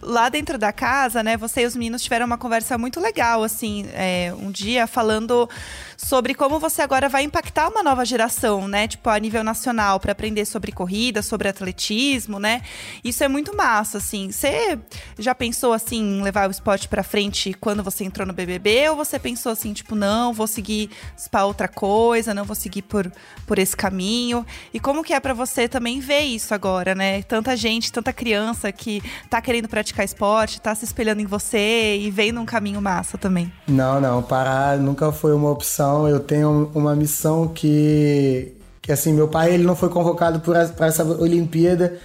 S1: Lá dentro da casa, né, você e os meninos tiveram uma conversa muito legal, assim, é, um dia falando sobre como você agora vai impactar uma nova geração, né, tipo, a nível nacional, para aprender sobre corrida, sobre atletismo, né? Isso é muito massa, assim. Você já pensou, assim, em levar o esporte para frente quando você entrou no BBB? Ou você pensou, assim, tipo, não, vou seguir para outra coisa, não vou seguir por, por esse caminho? E como que é para você também ver isso agora, né? Tanta gente, tanta criança que tá querendo praticar esporte, tá se espelhando em você e vendo um caminho massa também.
S4: Não, não, parar nunca foi uma opção. Eu tenho uma missão que, que assim, meu pai ele não foi convocado para essa Olimpíada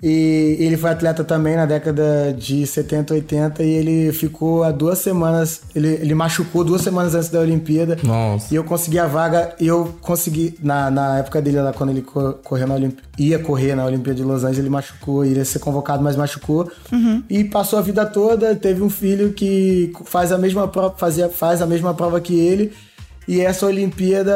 S4: E ele foi atleta também na década de 70, 80 e ele ficou há duas semanas, ele, ele machucou duas semanas antes da Olimpíada.
S2: Nossa.
S4: E eu consegui a vaga, e eu consegui, na, na época dele lá, quando ele correu na Olimp... ia correr na Olimpíada de Los Angeles, ele machucou, iria ser convocado, mas machucou.
S1: Uhum.
S4: E passou a vida toda, teve um filho que faz a mesma prova, fazia, faz a mesma prova que ele. E essa Olimpíada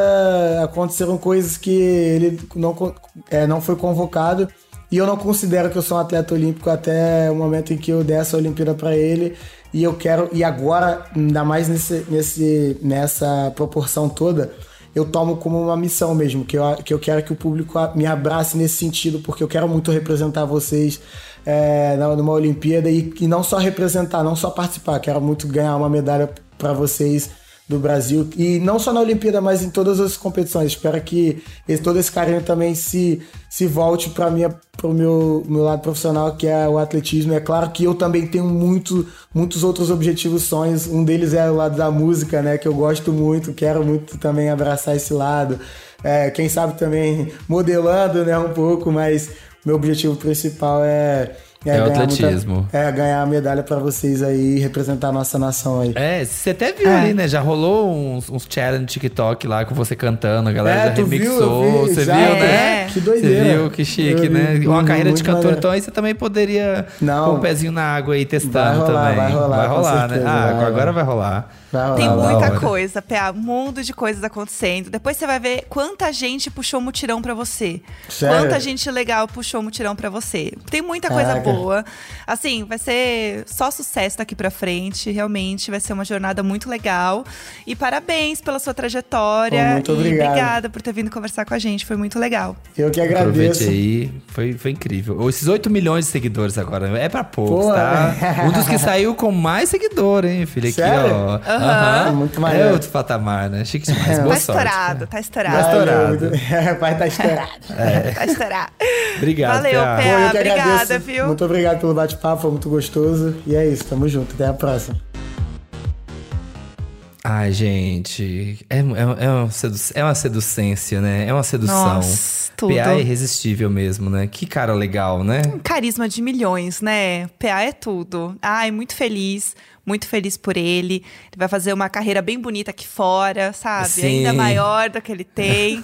S4: aconteceram coisas que ele não, é, não foi convocado. E eu não considero que eu sou um atleta olímpico até o momento em que eu der essa Olimpíada para ele. E eu quero, e agora, ainda mais nesse, nesse, nessa proporção toda, eu tomo como uma missão mesmo, que eu, que eu quero que o público me abrace nesse sentido, porque eu quero muito representar vocês é, numa Olimpíada e, e não só representar, não só participar, quero muito ganhar uma medalha para vocês do Brasil e não só na Olimpíada, mas em todas as competições. Espero que esse, todo esse carinho também se, se volte para o meu, meu lado profissional, que é o atletismo. É claro que eu também tenho muito, muitos outros objetivos, sonhos. Um deles é o lado da música, né? Que eu gosto muito, quero muito também abraçar esse lado. É, quem sabe também modelando, né? Um pouco, mas meu objetivo principal é
S2: é, é o atletismo.
S4: Muita, é, ganhar a medalha para vocês aí, representar a nossa nação aí.
S2: É, você até viu é. ali, né? Já rolou uns, uns challenges no TikTok lá com você cantando, a galera é, já remixou. Você viu, né?
S4: Que doideira.
S2: Você viu, que chique, né? Vi, Uma carreira de cantor, maneiro. então aí você também poderia
S4: Não,
S2: pôr um pezinho na água aí testando vai rolar, também.
S4: Vai rolar, vai rolar, né?
S2: Ah, vai, agora vai rolar.
S1: Tem muita coisa, PA, mundo de coisas acontecendo. Depois você vai ver quanta gente puxou mutirão para você.
S4: Sério?
S1: Quanta gente legal puxou mutirão para você. Tem muita coisa Caraca. boa. Assim, vai ser só sucesso daqui para frente. Realmente vai ser uma jornada muito legal. E parabéns pela sua trajetória.
S4: Pô, muito obrigado.
S1: E obrigada por ter vindo conversar com a gente. Foi muito legal.
S4: Eu que agradeço.
S2: aí. Foi, foi incrível. Esses 8 milhões de seguidores agora. É para poucos, Pô, tá? É. <laughs> Um dos que saiu com mais seguidor, hein, filho? Aqui,
S4: Sério?
S2: ó.
S1: Uhum. Uhum.
S4: Muito maneiro.
S2: É outro patamar, né? Chique demais. Boa
S1: tá
S2: sorte.
S1: estourado, tá estourado.
S2: Tá estourado.
S4: É, pai tá estourado.
S1: É. Tá estourado.
S2: Obrigado,
S1: Valeu,
S2: PA.
S1: PA. Obrigada, viu?
S4: Muito obrigado pelo bate-papo, foi muito gostoso. E é isso, tamo junto. Até a próxima.
S2: Ai, gente, é, é, é, uma sedu é uma seducência, né? É uma sedução.
S1: Nossa, tudo.
S2: PA é irresistível mesmo, né? Que cara legal, né?
S1: Um carisma de milhões, né? PA é tudo. Ai, muito feliz, muito feliz por ele. Ele vai fazer uma carreira bem bonita aqui fora, sabe?
S2: Sim.
S1: Ainda maior do que ele <laughs> tem.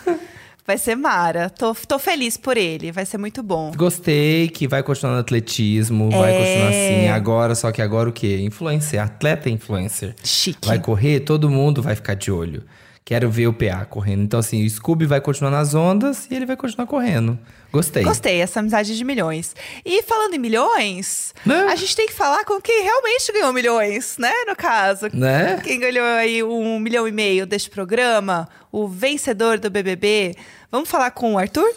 S1: Vai ser Mara. Tô, tô feliz por ele. Vai ser muito bom.
S2: Gostei que vai continuar no atletismo, vai
S1: É.
S2: continuar assim agora, só que agora o quê? Influencer, atleta influencer.
S1: Chique.
S2: Vai correr, todo mundo vai ficar de olho. Quero ver o PA correndo. Então, assim, o Scooby vai continuar nas ondas e ele vai continuar correndo. Gostei.
S1: Gostei, essa amizade de milhões. E falando em milhões,
S2: Né?
S1: a gente tem que falar com quem realmente ganhou milhões, né? No caso.
S2: Né?
S1: Quem ganhou aí um milhão e meio deste programa, o vencedor do BBB. Vamos falar com o Arthur?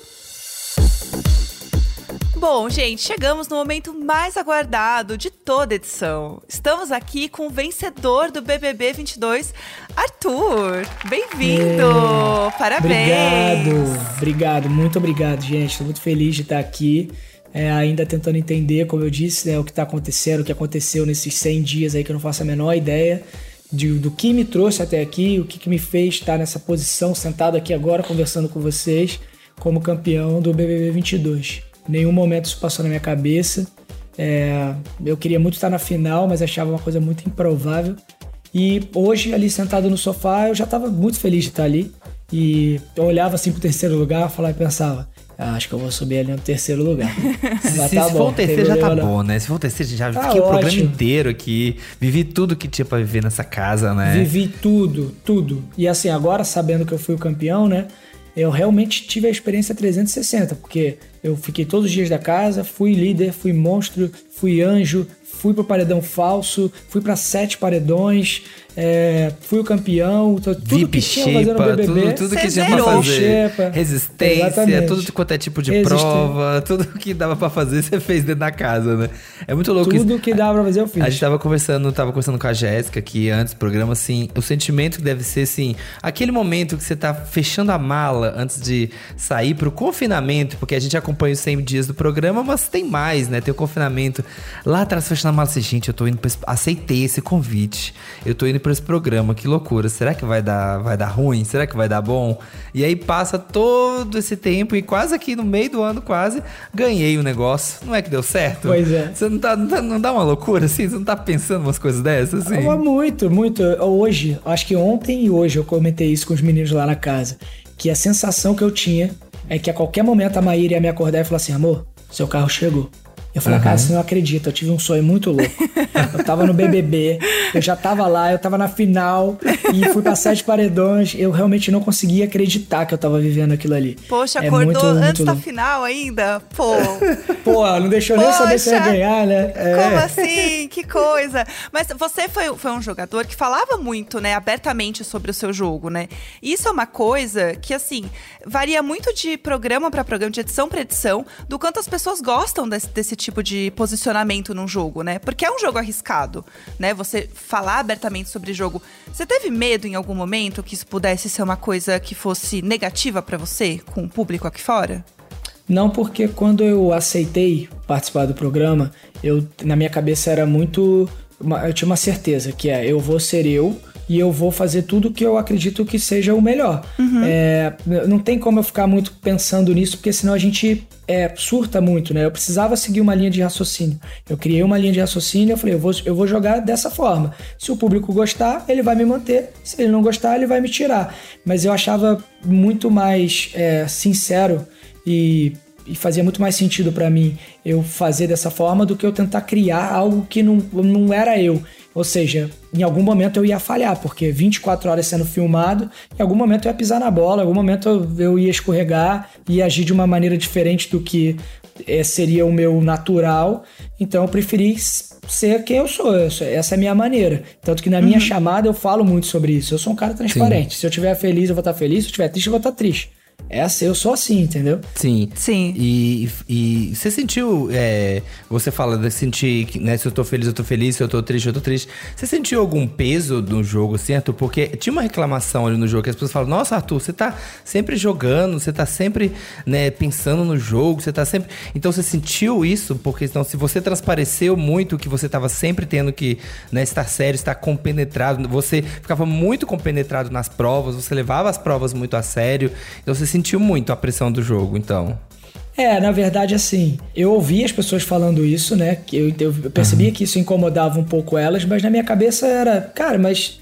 S1: Bom, gente, chegamos no momento mais aguardado de toda a edição. Estamos aqui com o vencedor do BBB 22, Arthur. Bem-vindo! Parabéns!
S5: Obrigado, obrigado, muito obrigado, gente. Estou muito feliz de estar aqui. é, ainda tentando entender, como eu disse, né, o que está acontecendo, o que aconteceu nesses 100 dias aí que eu não faço a menor ideia de- do que me trouxe até aqui, o que, que me fez estar nessa posição, sentado aqui agora conversando com vocês, como campeão do BBB 22. Nenhum momento isso passou na minha cabeça. É, eu queria muito estar na final, mas achava uma coisa muito improvável. E hoje, ali sentado no sofá, eu já estava muito feliz de estar ali. E eu olhava assim pro terceiro lugar, falava e pensava, "Ah, acho que eu vou subir ali no terceiro lugar. <laughs>
S2: Se,
S5: tá
S2: se
S5: bom,
S2: for o terceiro, já tá
S5: não.
S2: bom, né? Se for o terceiro, já
S5: Tá
S2: fiquei o programa
S5: ótimo.
S2: inteiro aqui. Vivi tudo que tinha pra viver nessa casa, né?
S5: Vivi tudo, tudo. E assim, agora sabendo que eu fui o campeão, né? Eu realmente tive a experiência 360, porque eu fiquei todos os dias da casa, fui líder, fui monstro, fui anjo, fui pro paredão falso, fui pra sete paredões, é, fui o campeão, tudo
S2: VIP
S5: que tinha fazer no BBB.
S2: tudo, tudo que tinha pra fazer. Resistência,
S5: Exatamente.
S2: tudo quanto é tipo de prova, tudo que dava pra fazer, você fez dentro da casa, né? É muito louco
S5: Tudo
S2: isso.
S5: que dava pra fazer eu fiz.
S2: A gente tava conversando, tava conversando com a Jéssica aqui antes do programa, assim, o sentimento que deve ser, assim, aquele momento que você tá fechando a mala antes de sair pro confinamento, porque a gente acompanha os 100 dias do programa, mas tem mais, né? Tem o confinamento. Lá atrás, você imaginando mal assim, gente, eu tô indo pra aceitei esse convite. Eu tô indo pra esse programa, que loucura. Será que vai dar, vai dar ruim? Será que vai dar bom? E aí passa todo esse tempo e quase aqui no meio do ano, quase, ganhei o negócio. Não é que deu certo?
S5: Pois é.
S2: Você não, tá, não, tá- não dá uma loucura assim? Você não tá pensando umas coisas dessas assim?
S5: Eu, muito, muito. Hoje, acho que ontem e hoje eu comentei isso com os meninos lá na casa. Que a sensação que eu tinha é que a qualquer momento a Maíra ia me acordar e falar assim: amor, seu carro chegou. Eu falei,
S2: Uhum.
S5: cara, você não acredita, eu tive um sonho muito louco. Eu tava no BBB, eu já tava lá, eu tava na final e fui pra sete paredões. Eu realmente não conseguia acreditar que eu tava vivendo aquilo ali.
S1: Poxa,
S5: É
S1: acordou
S5: muito,
S1: antes
S5: muito
S1: da
S5: louco.
S1: final ainda? Pô, <laughs>
S5: Pô, não deixou nem eu saber se eu ia
S1: Poxa,
S5: ganhar, né? É.
S1: como assim? Que coisa. Mas você foi, foi um jogador que falava muito, né, abertamente sobre o seu jogo, né? Isso é uma coisa que, assim, varia muito de programa pra programa, de edição pra edição, do quanto as pessoas gostam desse, desse tipo de posicionamento num jogo, né? Porque é um jogo arriscado, né? Você falar abertamente sobre jogo. Você teve medo em algum momento que isso pudesse ser uma coisa que fosse negativa pra você, com o público aqui fora?
S5: Não, porque quando eu aceitei participar do programa, eu na minha cabeça era muito. Eu tinha uma certeza que é eu vou ser eu e eu vou fazer tudo que eu acredito que seja o melhor. É, n- não tem como eu ficar muito pensando nisso, porque senão a gente é, surta muito, né? Eu precisava seguir uma linha de raciocínio. Eu criei uma linha de raciocínio, eu falei, eu vou, eu vou jogar dessa forma. Se o público gostar, ele vai me manter. Se ele não gostar, ele vai me tirar. Mas eu achava muito mais é, sincero e, e fazia muito mais sentido pra mim eu fazer dessa forma do que eu tentar criar algo que não, não era eu. Ou seja, em algum momento eu ia falhar, porque 24 horas sendo filmado, em algum momento eu ia pisar na bola, em algum momento eu, ia escorregar e agir de uma maneira diferente do que eh, seria o meu natural. Então eu preferi ser quem eu sou. eu sou- Essa é a minha maneira. Tanto que na minha chamada eu falo muito sobre isso. Eu sou um cara transparente. Se eu estiver feliz, eu vou estar feliz. Se eu estiver triste, eu vou estar triste. Essa eu sou assim, entendeu?
S2: Sim.
S1: Sim.
S2: E, e você sentiu. é, você fala de sentir que, né, se eu tô feliz, eu tô feliz, se eu tô triste, eu tô triste. Você sentiu algum peso no jogo, assim, Arthur? Porque tinha uma reclamação ali no jogo que as pessoas falam: Nossa, Arthur, você tá sempre jogando, você tá sempre né, pensando no jogo, você tá sempre. Então você sentiu isso? Porque então, se você transpareceu muito que você tava sempre tendo que né, estar sério, estar compenetrado, você ficava muito compenetrado nas provas, você levava as provas muito a sério. Então você sentiu muito a pressão do jogo, então.
S5: É, na verdade, assim, eu ouvi as pessoas falando isso, né? Que eu, eu percebia que isso incomodava um pouco elas, mas na minha cabeça era, cara, mas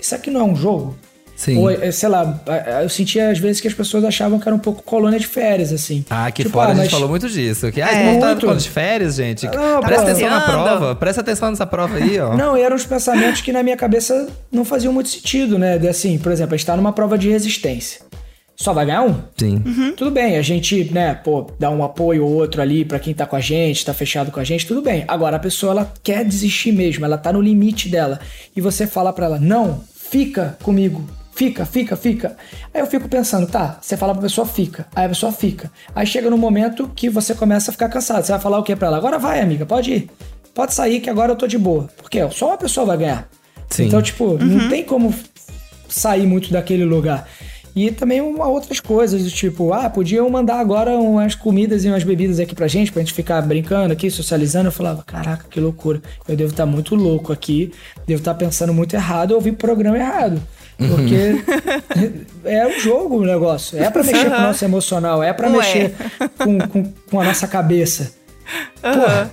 S5: isso aqui não é um jogo?
S2: Sim.
S5: Ou, é, sei lá, eu sentia às vezes que as pessoas achavam que era um pouco colônia de férias, assim.
S2: Ah, aqui
S5: Tipo,
S2: fora
S5: ah,
S2: a gente
S5: mas-
S2: falou muito disso. Que, ah,
S5: É,
S2: não tá falando de férias, gente.
S5: Não,
S2: presta
S5: pô.
S2: atenção na prova. Presta atenção nessa prova aí, ó.
S5: Não, e eram os pensamentos que na minha cabeça não faziam muito sentido, né? De, Assim, por exemplo, a gente tá numa prova de resistência. Só vai ganhar um?
S2: Sim.
S5: Tudo bem, a gente, né, pô, dá um apoio ou outro ali pra quem tá com a gente, tá fechado com a gente, tudo bem. Agora a pessoa ela quer desistir mesmo, ela tá no limite dela. E você fala pra ela: "Não, fica comigo. Fica, fica, fica". Aí eu fico pensando, tá, você fala pra pessoa fica. Aí a pessoa fica. Aí chega no momento que você começa a ficar cansado. Você vai falar o que pra ela? Agora vai, amiga, pode ir. Pode sair que agora eu tô de boa. Porque só uma pessoa vai ganhar.
S2: Sim.
S5: Então, tipo, não tem como sair muito daquele lugar. E também uma, outras coisas, do tipo, ah, podiam mandar agora umas comidas e umas bebidas aqui pra gente, pra gente ficar brincando aqui, socializando. Eu falava, caraca, que loucura. Eu devo estar muito louco aqui, devo estar pensando muito errado, eu ouvi programa errado. Porque <laughs> é um jogo o negócio. É pra mexer com o nosso emocional, é pra
S1: Ué.
S5: mexer com, com, com a nossa cabeça. Porra,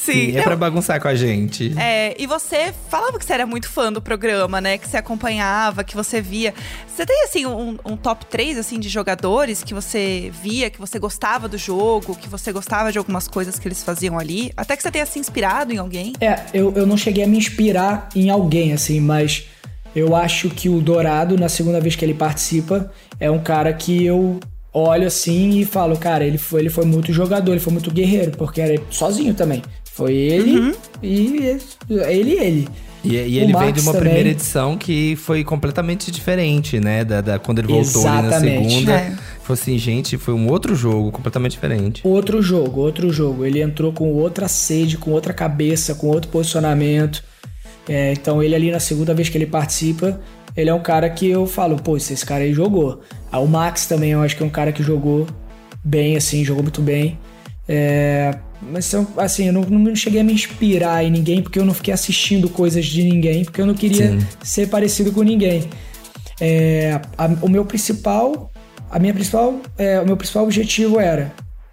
S1: Sim.
S2: Sim, é pra bagunçar com a gente.
S1: É, e você falava que você era muito fã do programa, né? Que você acompanhava, que você via. Você tem, assim, um, um top 3, assim, de jogadores que você via, que você gostava do jogo, que você gostava de algumas coisas que eles faziam ali? Até que você tenha se inspirado em alguém?
S5: É, eu, eu não cheguei a me inspirar em alguém, assim, mas eu acho que o Dourado, na segunda vez que ele participa, é um cara que eu olho assim e falo, cara, ele foi, ele foi muito jogador, ele foi muito guerreiro, porque era sozinho também. Foi ele e ele e ele.
S2: E, e ele veio de uma
S5: também.
S2: primeira edição que foi completamente diferente, né? Da, da- quando ele voltou ali na segunda.
S1: É.
S2: Foi assim, gente, foi um outro jogo completamente diferente.
S5: Outro jogo, outro jogo. Ele entrou com outra sede, com outra cabeça, com outro posicionamento. É, então ele ali na segunda vez que ele participa, ele é um cara que eu falo, pô, esse cara aí jogou. Ah, o Max também eu acho que é um cara que jogou bem, assim, jogou muito bem. É, Mas assim, eu não, não cheguei a me inspirar em ninguém porque eu não fiquei assistindo coisas de ninguém, porque eu não queria
S2: Sim.
S5: ser parecido com ninguém. É, a- o meu principal, a minha principal, é, o meu principal objetivo era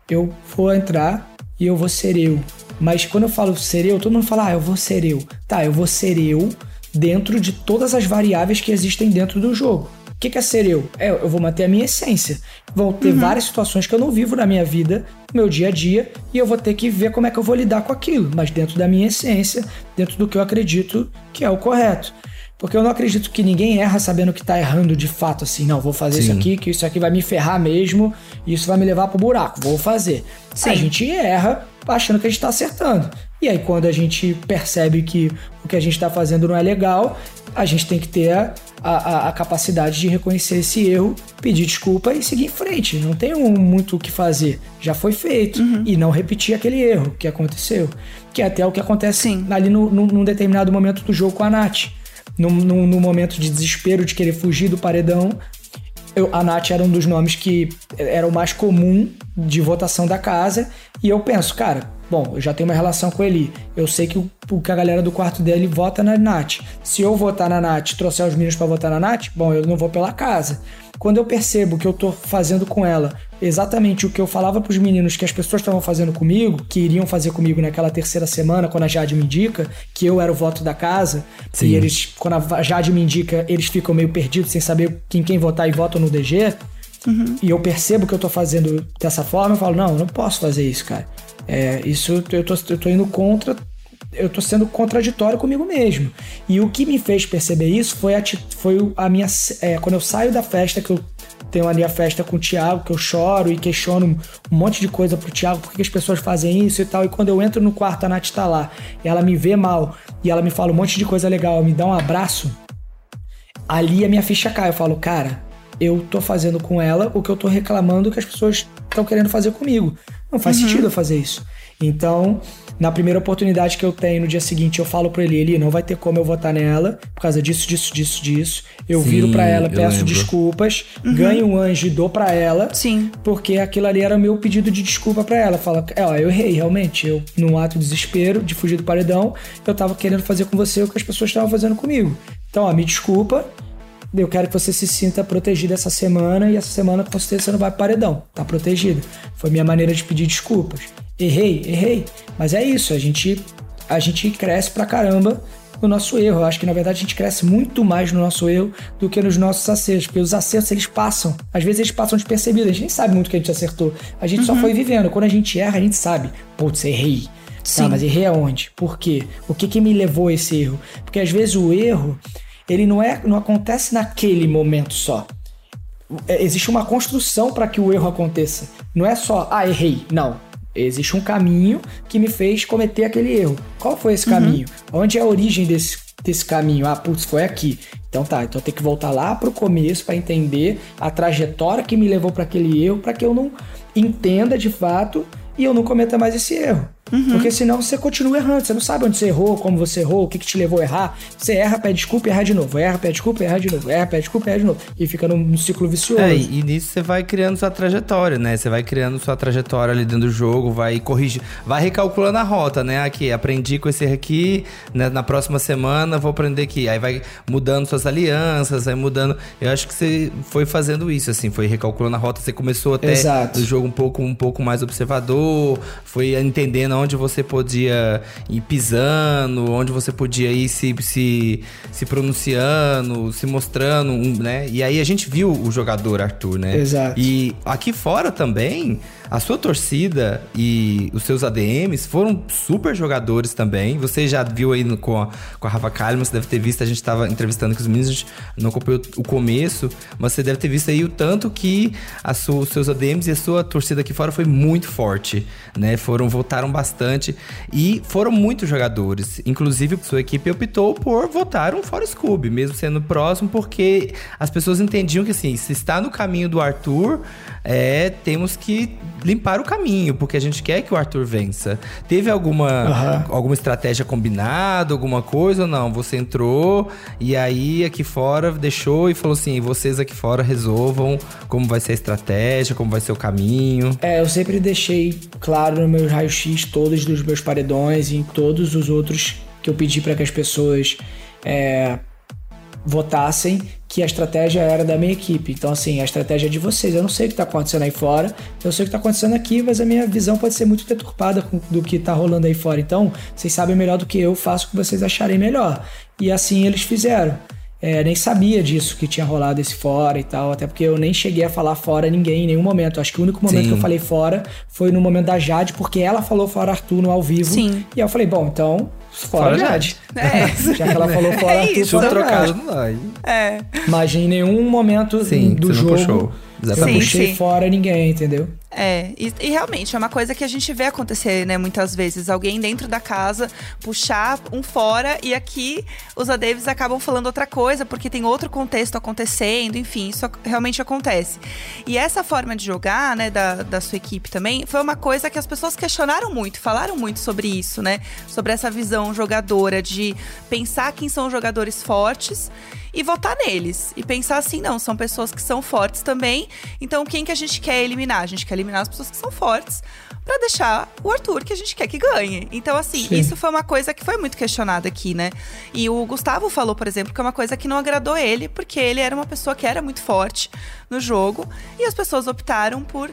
S5: eu vou entrar e eu vou ser eu. Mas quando eu falo ser eu, todo mundo fala, ah, eu vou ser eu. Tá, eu vou ser eu dentro de todas as variáveis que existem dentro do jogo. O que, que é ser eu? É, eu vou manter a minha essência. Vão ter várias situações que eu não vivo na minha vida, no meu dia a dia, e eu vou ter que ver como é que eu vou lidar com aquilo, mas dentro da minha essência, dentro do que eu acredito que é o correto. Porque eu não acredito que ninguém erra sabendo que tá errando de fato, assim, não, vou fazer isso
S2: Sim.
S5: aqui, que isso aqui vai me ferrar mesmo, e isso vai me levar pro buraco, vou fazer.
S1: Sim.
S5: A gente erra achando que a gente tá acertando. E aí, quando a gente percebe que o que a gente tá fazendo não é legal, a gente tem que ter a, a, a capacidade de reconhecer esse erro, pedir desculpa e seguir em frente. Não tem um- muito o que fazer. Já foi feito. E não repetir aquele erro que aconteceu. Que é até o que acontece
S1: Sim.
S5: ali no, no- num determinado momento do jogo com a Nath. Num, num- num momento de desespero de querer fugir do paredão, eu, a Nath era um dos nomes que era o mais comum de votação da casa. E eu penso, cara, bom, eu já tenho uma relação com ele. Eu sei que o, que a galera do quarto dele vota na Nath. Se eu votar na Nath e trouxer os meninos pra votar na Nath, bom, eu não vou pela casa. Quando eu percebo que eu tô fazendo com ela exatamente o que eu falava pros meninos que as pessoas estavam fazendo comigo, que iriam fazer comigo naquela terceira semana, quando a Jade me indica, que eu era o voto da casa,
S2: Sim.
S5: e eles, quando a Jade me indica, eles ficam meio perdidos sem saber quem quem votar e votam no DG. E eu percebo que eu tô fazendo dessa forma, eu falo, não, eu não posso fazer isso, cara. É, isso eu tô, eu tô indo contra. Eu tô sendo contraditório comigo mesmo. E o que me fez perceber isso foi a, foi a minha. é, quando eu saio da festa, que eu tenho ali a festa com o Thiago, que eu choro e questiono um monte de coisa pro Thiago, por que as pessoas fazem isso e tal. E quando eu entro no quarto, a Nath tá lá, e ela me vê mal, e ela me fala um monte de coisa legal, me dá um abraço, ali a minha ficha cai. Eu falo, cara, eu tô fazendo com ela o que eu tô reclamando que as pessoas estão querendo fazer comigo. Não faz sentido eu fazer isso. Então, na primeira oportunidade que eu tenho no dia seguinte, eu falo pra ele, ele não vai ter como eu votar nela por causa disso, disso, disso, disso. Eu
S2: Sim,
S5: viro pra ela, peço desculpas, ganho um anjo e dou pra ela.
S1: Sim.
S5: Porque aquilo ali era meu pedido de desculpa pra ela. Fala, é, ó, eu errei, realmente. Eu, num ato de desespero, de fugir do paredão, eu tava querendo fazer com você o que as pessoas estavam fazendo comigo. Então, ó, me desculpa. Eu quero que você se sinta protegido essa semana e essa semana com certeza você não vai pro paredão. Tá protegido. Foi minha maneira de pedir desculpas. Errei, errei. Mas é isso, a gente, a gente cresce pra caramba no nosso erro. Eu acho que na verdade a gente cresce muito mais no nosso erro do que nos nossos acertos, porque os acertos eles passam, às vezes eles passam despercebidos, a gente nem sabe muito o que a gente acertou, a gente só foi vivendo. Quando a gente erra, a gente sabe, putz, errei.
S1: Sim.
S5: Tá, mas errei aonde? Por quê? O que que me levou a esse erro? Porque às vezes o erro, ele não é, não acontece naquele momento só. É, Existe uma construção para que o erro aconteça. Não é só, ah, errei. Não. Existe um caminho que me fez cometer aquele erro. Qual foi esse caminho? Onde é a origem desse, desse caminho? Ah, putz, foi aqui. Então tá, então tenho que voltar lá pro começo para entender a trajetória que me levou para aquele erro, para que eu não entenda de fato e eu não cometa mais esse erro. Porque senão você continua errando, você não sabe onde você errou, como você errou, o que, que te levou a errar. Você erra, pede desculpa e erra de novo. Erra, pede desculpa e erra de novo. Erra, pede desculpa e erra de novo. E fica num, ciclo vicioso.
S2: É, e nisso você vai criando sua trajetória, né? Você vai criando sua trajetória ali dentro do jogo, vai corrigir, vai recalculando a rota, né? Aqui, aprendi com esse erro aqui, né? na próxima semana vou aprender aqui. Aí vai mudando suas alianças, vai mudando. Eu acho que você foi fazendo isso, assim, foi recalculando a rota. Você começou até
S5: Exato.
S2: o jogo um pouco, um pouco mais observador, foi entendendo onde você podia ir pisando, onde você podia ir se, se, se pronunciando, se mostrando, né? E aí a gente viu o jogador Arthur, né?
S5: Exato.
S2: E aqui fora também, a sua torcida e os seus ADMs foram super jogadores também. Você já viu aí no- com, a, com a Rafa Kalimann, você deve ter visto, a gente tava entrevistando com os meninos, a gente não acompanhou o começo, mas você deve ter visto aí o tanto que sua- os seus ADMs e a sua torcida aqui fora foi muito forte, né? Foram, votaram bastante e foram muitos jogadores. Inclusive, sua equipe optou por votar um fora Scooby, mesmo sendo próximo, porque as pessoas entendiam que assim, se está no caminho do Arthur, é, temos que limpar o caminho, porque a gente quer que o Arthur vença. Teve alguma, alguma estratégia combinada, alguma coisa ou não? Você entrou e aí aqui fora deixou e falou assim: vocês aqui fora resolvam como vai ser a estratégia, como vai ser o caminho.
S5: É, eu sempre deixei claro no meu raio-x todos dos meus paredões e em todos os outros que eu pedi para que as pessoas é, votassem que a estratégia era da minha equipe. Então, assim, a estratégia é de vocês. Eu não sei o que está acontecendo aí fora, eu sei o que está acontecendo aqui, mas a minha visão pode ser muito deturpada do que está rolando aí fora. Então, vocês sabem melhor do que eu, faço o que vocês acharem melhor. E assim eles fizeram. É, nem sabia disso que tinha rolado esse fora e tal, até porque eu nem cheguei a falar fora ninguém em nenhum momento. Acho que o único momento
S2: Sim.
S5: que eu falei fora foi no momento da Jade, porque ela falou fora Arthur no ao vivo.
S1: Sim.
S5: E aí eu falei, bom, então fora,
S2: Fora
S5: Jade. <laughs>
S1: É.
S5: Já que ela falou fora
S1: É
S5: Arthur,
S1: isso.
S5: fora
S2: trocado
S5: Jade.
S1: É.
S5: Mas em nenhum momento
S2: Sim,
S5: do
S2: você não
S5: jogo
S2: puxou.
S5: eu
S2: Exatamente.
S5: puxei
S1: Sim.
S5: fora ninguém, entendeu?
S1: É, e, e realmente é uma coisa que a gente vê acontecer, né, muitas vezes. Alguém dentro da casa puxar um fora e aqui os Davis acabam falando outra coisa porque tem outro contexto acontecendo, enfim, isso realmente acontece. E essa forma de jogar, né, da, da sua equipe também, foi uma coisa que as pessoas questionaram muito, falaram muito sobre isso, né? Sobre essa visão jogadora de pensar quem são os jogadores fortes e votar neles. E pensar assim, não, são pessoas que são fortes também. Então, quem que a gente quer eliminar? A gente quer eliminar as pessoas que são fortes pra deixar o Arthur que a gente quer que ganhe. Então, assim,
S5: Sim.
S1: isso foi uma coisa que foi muito questionada aqui, né? E o Gustavo falou, por exemplo, que é uma coisa que não agradou ele, porque ele era uma pessoa que era muito forte no jogo e as pessoas optaram por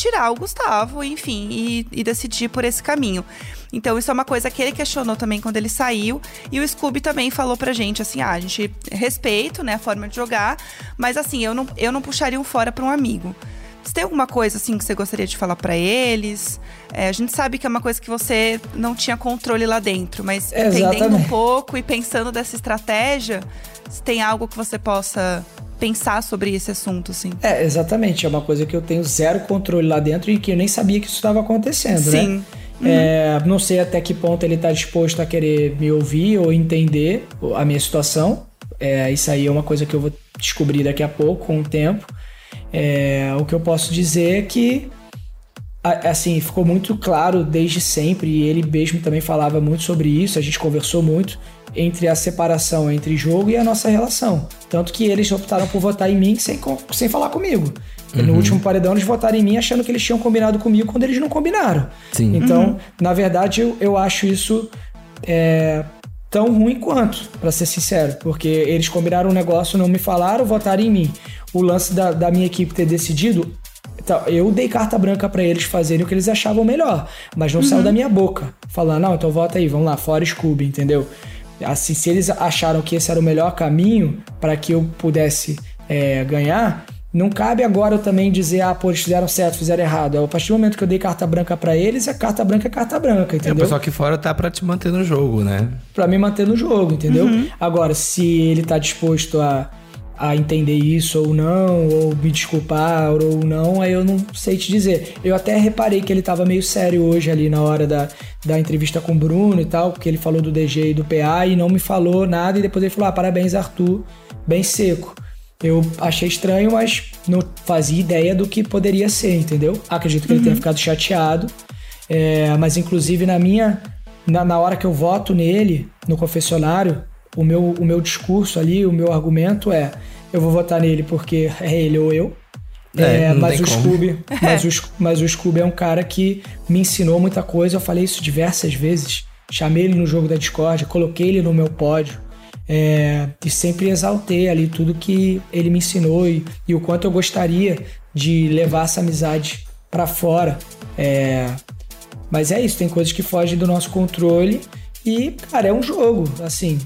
S1: tirar o Gustavo, enfim, e, e decidir por esse caminho. Então, isso é uma coisa que ele questionou também quando ele saiu. E o Scooby também falou pra gente, assim, ah, a gente respeito, né, a forma de jogar, mas assim, eu não, eu não puxaria um fora pra um amigo. Você tem alguma coisa, assim, que você gostaria de falar pra eles? É, a gente sabe que é uma coisa que você não tinha controle lá dentro, mas
S5: É,
S1: entendendo um
S5: exatamente.
S1: pouco e pensando dessa estratégia, se tem algo que você possa pensar sobre esse assunto, assim.
S5: É, exatamente. É uma coisa que eu tenho zero controle lá dentro e que eu nem sabia que isso estava acontecendo, né?
S1: Sim.
S5: É, não sei até que ponto ele está disposto a querer me ouvir ou entender a minha situação. É, isso aí é uma coisa que eu vou descobrir daqui a pouco, com o tempo. É, o que eu posso dizer é que, assim, ficou muito claro desde sempre, e ele mesmo também falava muito sobre isso, a gente conversou muito entre a separação entre jogo e a nossa relação. Tanto que eles optaram por votar em mim sem, sem falar comigo. No último paredão, eles votaram em mim achando que eles tinham combinado comigo quando eles não combinaram.
S2: Sim.
S5: Então, na verdade, eu, eu acho isso é, tão ruim quanto, pra ser sincero. Porque eles combinaram um negócio, não me falaram, votaram em mim. O lance da, da minha equipe ter decidido. então, eu dei carta branca pra eles fazerem o que eles achavam melhor, mas não saiu da minha boca. Falando, não, então vota aí, vamos lá, fora Scooby, entendeu? Assim, se eles acharam que esse era o melhor caminho para que eu pudesse é, ganhar, não cabe agora eu também dizer, ah, pô, eles fizeram certo, fizeram errado. A partir do momento que eu dei carta branca pra eles, é carta branca é carta branca,
S2: É, o
S5: entendeu?
S2: pessoal aqui fora tá pra te manter no jogo, né?
S5: Pra me manter no jogo, entendeu? Agora, se ele tá disposto a, a entender isso ou não, ou me desculpar ou não, aí eu não sei te dizer. Eu até reparei que ele tava meio sério hoje ali na hora da, da entrevista com o Bruno e tal, porque ele falou do DG e do PA e não me falou nada, e depois ele falou: ah, parabéns, Arthur, bem seco. Eu achei estranho, mas não fazia ideia do que poderia ser, entendeu? Acredito que ele tenha ficado chateado. É, mas inclusive na minha. Na, na hora que eu voto nele, no confessionário, o meu, o meu discurso ali, o meu argumento é: eu vou votar nele porque é ele ou eu.
S2: É,
S5: É, <laughs> mas o. Scooby, mas, o, mas o Scooby é um cara que me ensinou muita coisa. Eu falei isso diversas vezes. Chamei ele no jogo da Discord, coloquei ele no meu pódio. é, e sempre exaltei ali tudo que ele me ensinou e, e o quanto eu gostaria de levar essa amizade pra fora. É, mas é isso, tem coisas que fogem do nosso controle e, cara, é um jogo, assim.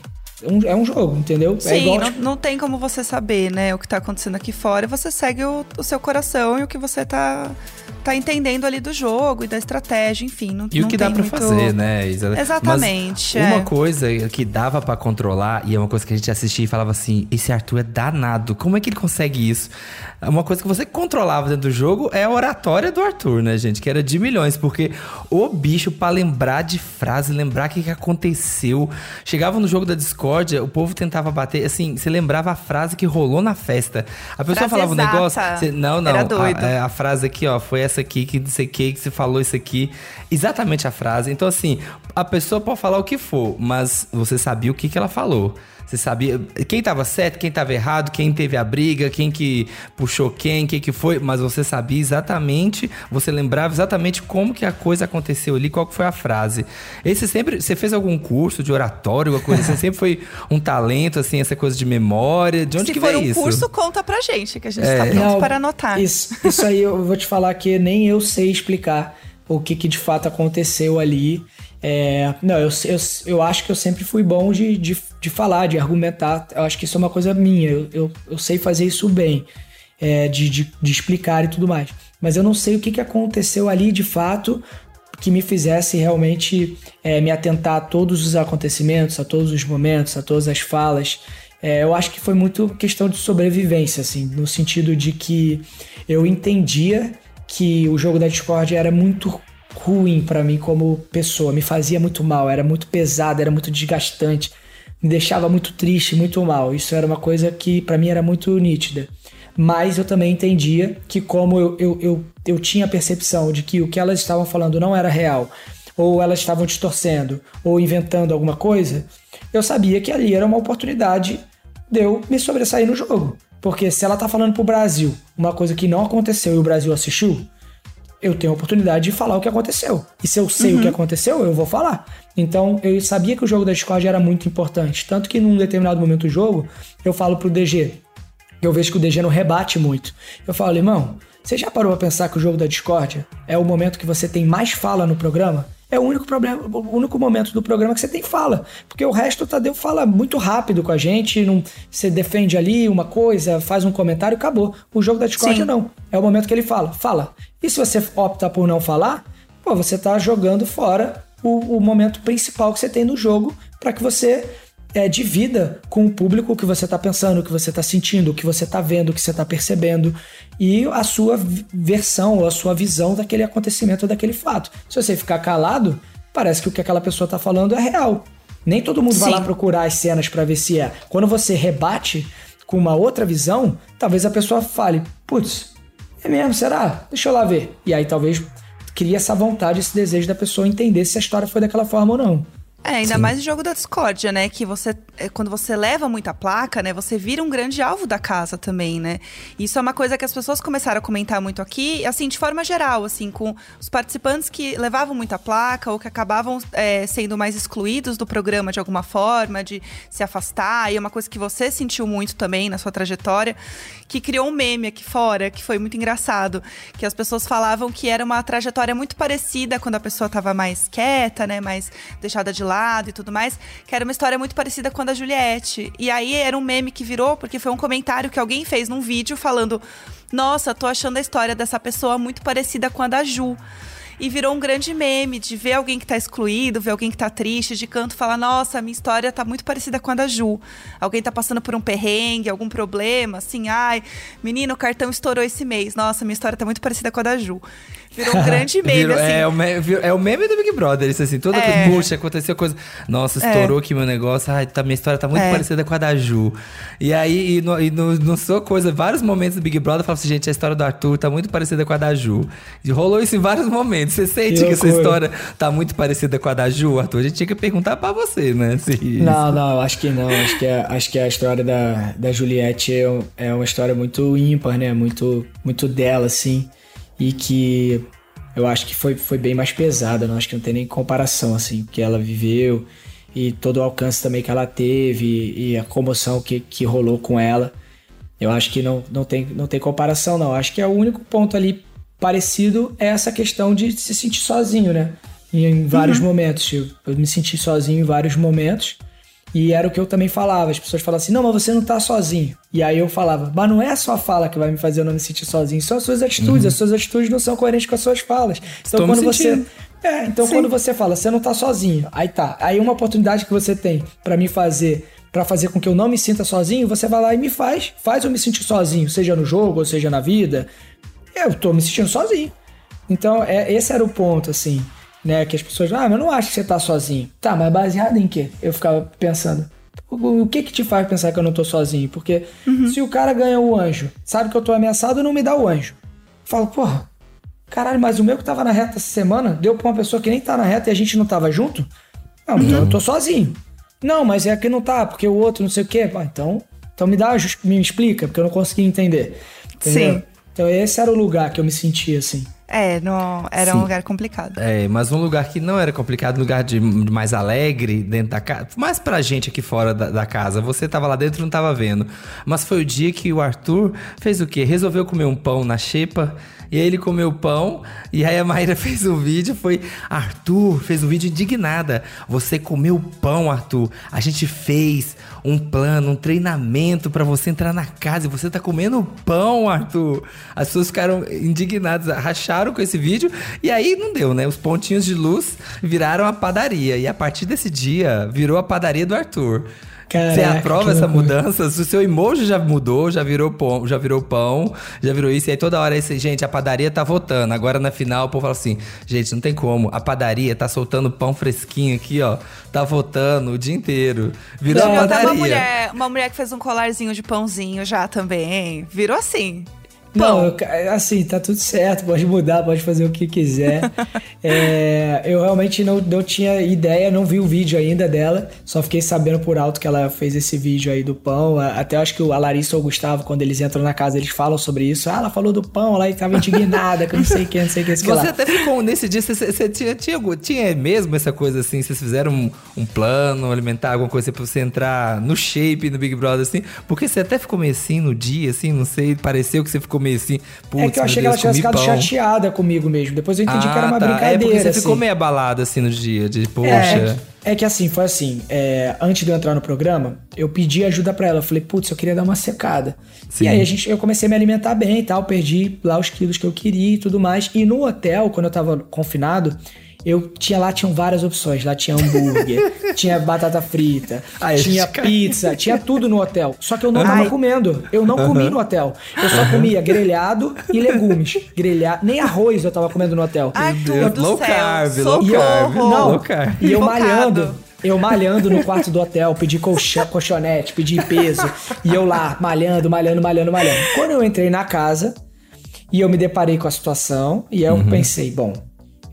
S5: É um, é um jogo, entendeu? é
S1: Sim,
S5: igual,
S1: não,
S5: tipo,
S1: não tem como você saber, né, o que tá acontecendo aqui fora. Você segue o, o seu coração e o que você tá, tá entendendo ali do jogo e da estratégia, enfim. Não,
S2: E o
S1: não
S2: que dá
S1: tem
S2: pra
S1: muito-
S2: fazer, né?
S1: Exatamente,
S2: Mas
S1: é.
S2: uma coisa que dava pra controlar, e é uma coisa que a gente assistia e falava assim: esse Arthur é danado, como é que ele consegue isso? Uma coisa que você controlava dentro do jogo é a oratória do Arthur, né, gente? Que era de milhões, porque o bicho, pra lembrar de frase, lembrar o que, que aconteceu, chegava no jogo da Discord o povo tentava bater, assim, você lembrava a frase que rolou na festa. A pessoa
S1: Frase
S2: falava um
S1: exata.
S2: negócio. você- não, não.
S1: Era doido.
S2: A, é, a frase aqui, ó, foi essa aqui, que não sei o que, que você falou isso aqui. Exatamente a frase. Então, assim, a pessoa pode falar o que for, mas você sabia o que, que ela falou. Você sabia quem tava certo, quem tava errado, quem teve a briga, quem que puxou quem, quem que foi, mas você sabia exatamente, você lembrava exatamente como que a coisa aconteceu ali, qual que foi a frase. Esse sempre, você fez algum curso de oratório, alguma coisa assim, <laughs> sempre foi um talento, assim, essa coisa de memória, de onde
S1: Se
S2: que
S1: for
S2: veio
S1: um
S2: isso?
S1: curso, conta pra gente, que a gente
S2: É.
S1: tá pronto
S5: Não,
S1: para anotar.
S5: Isso, isso aí eu vou te falar que nem eu sei explicar o que, que de fato aconteceu ali. É, não, eu, eu, eu acho que eu sempre fui bom de, de, de falar, de argumentar. Eu acho que isso é uma coisa minha. Eu, eu, eu sei fazer isso bem, é, de, de, de explicar e tudo mais. Mas eu não sei o que, que aconteceu ali de fato que me fizesse realmente é, me atentar a todos os acontecimentos, a todos os momentos, a todas as falas. É, eu acho que foi muito questão de sobrevivência, assim, no sentido de que eu entendia que o jogo da Discord era muito ruim pra mim como pessoa, me fazia muito mal, era muito pesado, era muito desgastante, me deixava muito triste, muito mal. Isso era uma coisa que pra mim era muito nítida. Mas eu também entendia que, como eu, eu, eu, eu tinha a percepção de que o que elas estavam falando não era real, ou elas estavam distorcendo, ou inventando alguma coisa, eu sabia que ali era uma oportunidade de eu me sobressair no jogo. Porque se ela tá falando pro Brasil uma coisa que não aconteceu e o Brasil assistiu, eu tenho a oportunidade de falar o que aconteceu. E se eu sei o que aconteceu, eu vou falar. Então eu sabia que o jogo da Discord era muito importante. Tanto que num determinado momento do jogo, eu falo pro DG. Eu vejo que o DG não rebate muito. Eu falo, irmão, você já parou pra pensar que o jogo da Discord é o momento que você tem mais fala no programa? É o único problema, o único momento do programa que você tem fala. Porque o resto o Tadeu fala muito rápido com a gente, não, você defende ali uma coisa, faz um comentário acabou. O jogo da Discord
S1: Sim.
S5: não. É o momento que ele fala, fala. E se você opta por não falar, pô, você tá jogando fora o, o momento principal que você tem no jogo para que você é, divida com o público o que você tá pensando, o que você tá sentindo, o que você tá vendo, o que você tá percebendo e a sua versão ou a sua visão daquele acontecimento, daquele fato. Se você ficar calado, parece que o que aquela pessoa tá falando é real. Nem todo mundo vai
S1: Sim.
S5: lá procurar as cenas para ver se é. Quando você rebate com uma outra visão, talvez a pessoa fale: putz, é mesmo, será? Deixa eu lá ver. E aí talvez crie essa vontade, esse desejo da pessoa entender se a história foi daquela forma ou não.
S1: É, ainda mais o jogo da discórdia, né? Que você, é, quando você leva muita placa, né? Você vira um grande alvo da casa também, né? Isso é uma coisa que as pessoas começaram a comentar muito aqui, assim, de forma geral, assim, com os participantes que levavam muita placa ou que acabavam é, sendo mais excluídos do programa de alguma forma, de se afastar. E é uma coisa que você sentiu muito também na sua trajetória, que criou um meme aqui fora, que foi muito engraçado. Que as pessoas falavam que era uma trajetória muito parecida quando a pessoa estava mais quieta, né? Mais deixada de lado e tudo mais. Que era uma história muito parecida com a da Juliette. E aí era um meme que virou, porque foi um comentário que alguém fez num vídeo falando: Nossa, tô achando a história dessa pessoa muito parecida com a da Ju. E virou um grande meme de ver alguém que tá excluído, ver alguém que tá triste, de canto falar, nossa, minha história tá muito parecida com a da Ju. Alguém tá passando por um perrengue, algum problema, assim, ai, menino, o cartão estourou esse mês. Nossa, minha história tá muito parecida com a da Ju. Virou um <laughs> grande meme,
S2: Virou-
S1: assim.
S2: é, o me- virou- é o meme do Big Brother, isso assim. Toda
S1: É.
S2: coisa, puxa, aconteceu coisa. Nossa, estourou aqui meu negócio. Ai, tá, minha história tá muito
S1: É.
S2: parecida com a da Ju. E aí, e no, e no, no sua coisa, vários momentos do Big Brother, eu falo assim, gente, a história do Arthur tá muito parecida com a da Ju. E rolou isso em vários momentos. Você sente
S5: Que
S2: que, essa história tá muito parecida com a da Ju, Arthur? A gente tinha que perguntar pra você, né? Se
S5: Não, não, acho que não. Acho que, a- acho que a história da, da Juliette é, é uma história muito ímpar, né? Muito, muito dela, assim. E que eu acho que foi, foi bem mais pesada. Não acho que não tem nem comparação, assim, o que ela viveu e todo o alcance também que ela teve e a comoção que, que rolou com ela. Eu acho que não, não, tem, não tem comparação, não. Acho que é o único ponto ali parecido é essa questão de se sentir sozinho, né? Em vários momentos. Eu, eu me senti sozinho em vários momentos. E era o que eu também falava. As pessoas falavam assim: não, mas você não tá sozinho. E aí eu falava: mas não é a sua fala que vai me fazer eu não me sentir sozinho, são as suas atitudes. As suas atitudes não são coerentes com as suas falas. Então
S2: me
S5: quando você. É, então quando você fala, você não tá sozinho. Aí tá. Aí uma oportunidade que você tem pra me fazer. Pra fazer com que eu não me sinta sozinho, você vai lá e me faz. Faz eu me sentir sozinho, seja no jogo, ou seja na vida. Eu tô me sentindo sozinho. Então, é, esse era o ponto, assim, né? Que as pessoas, ah, mas eu não acho que você tá sozinho. Tá, mas baseado em quê? Eu ficava pensando, O, que que te faz pensar que eu não tô sozinho? Porque se o cara ganha o anjo, sabe que eu tô ameaçado, não me dá o anjo. Eu falo, porra, caralho, mas o meu que tava na reta essa semana deu pra uma pessoa que nem tá na reta e a gente não tava junto? Não, então eu tô sozinho. Não, mas é que não tá, porque o outro não sei o quê. Ah, então, então me dá, me explica, porque eu não consegui entender. Entendeu?
S1: Sim.
S5: Então esse era o lugar que eu me sentia assim.
S1: É, não, era
S2: Sim.
S1: um lugar complicado.
S2: É, mas um lugar que não era complicado, um lugar de de mais alegre dentro da casa. Mais pra gente aqui fora da, da casa. Você tava lá dentro e não tava vendo. Mas foi o dia que o Arthur fez o quê? Resolveu comer um pão na xepa. E aí ele comeu pão. E aí a Maíra <laughs> fez um vídeo. Foi Arthur, fez um vídeo indignada. Você comeu pão, Arthur. A gente fez um plano, um treinamento pra você entrar na casa. E você tá comendo pão, Arthur. As pessoas ficaram indignadas, racharam com esse vídeo. E aí não deu, né? Os pontinhos de luz viraram a padaria. E a partir desse dia, virou a padaria do Arthur. Você
S5: Caraca,
S2: aprova
S5: que
S2: essa mudança? Se o seu emoji já mudou, já virou pão, já virou pão, já virou isso. E aí toda hora esse, gente, a padaria tá votando. Agora na final o povo fala assim, gente, não tem como. A padaria tá soltando pão fresquinho aqui, ó. Tá votando o dia inteiro. Virou
S1: até
S2: padaria.
S1: uma mulher, uma mulher que fez um colarzinho de pãozinho já também. Virou assim.
S5: Não, eu- assim, tá tudo certo, pode mudar, pode fazer o que quiser. <laughs> É, eu realmente não, não tinha ideia, não vi o vídeo ainda dela, só fiquei sabendo por alto que ela fez esse vídeo aí do pão. Até acho que o- a Larissa ou o Gustavo, quando eles entram na casa, eles falam sobre isso. Ah, ela falou do pão lá e tava indignada, que eu não sei o que, não sei o que,
S2: Você
S5: lá.
S2: até ficou nesse dia, você, você tinha, tinha, tinha mesmo essa coisa assim, vocês fizeram um, um plano alimentar, alguma coisa pra você entrar no shape no Big Brother, assim, porque você até ficou meio assim no dia, assim, não sei, pareceu que você ficou meio assim, putz,
S5: É que eu achei que
S2: meu
S5: ela
S2: Deus,
S5: tinha ficado
S2: pão.
S5: chateada comigo mesmo. Depois eu entendi que era uma
S2: Ah, tá.
S5: brincadeira.
S2: É porque você
S5: assim.
S2: ficou meio abalado assim no dia, de poxa.
S5: É, é, que assim, foi assim, é, antes de eu entrar no programa, eu pedi ajuda pra ela. Eu falei, putz, eu queria dar uma secada.
S2: Sim.
S5: E aí a gente, eu comecei a me alimentar bem e tal, perdi lá os quilos que eu queria e tudo mais. E no hotel, quando eu tava confinado, eu tinha lá tinham várias opções. Lá tinha hambúrguer, <laughs> tinha batata frita,
S2: Ai, a
S5: tinha pizza, tinha tudo no hotel. Só que eu não
S1: Ai.
S5: tava comendo. Eu não comi no hotel. Eu só comia grelhado e legumes. Grelhado, nem arroz eu tava comendo no hotel.
S1: Arthur do
S2: low
S1: céu,
S2: carb, low
S1: socorro.
S2: carb,
S5: Não,
S2: low carb.
S5: e eu malhando. Eu malhando no quarto do hotel, pedi colchão, colchonete, pedi peso. E eu lá, malhando, malhando, malhando, malhando. Quando eu entrei na casa e eu me deparei com a situação, e aí eu pensei, bom,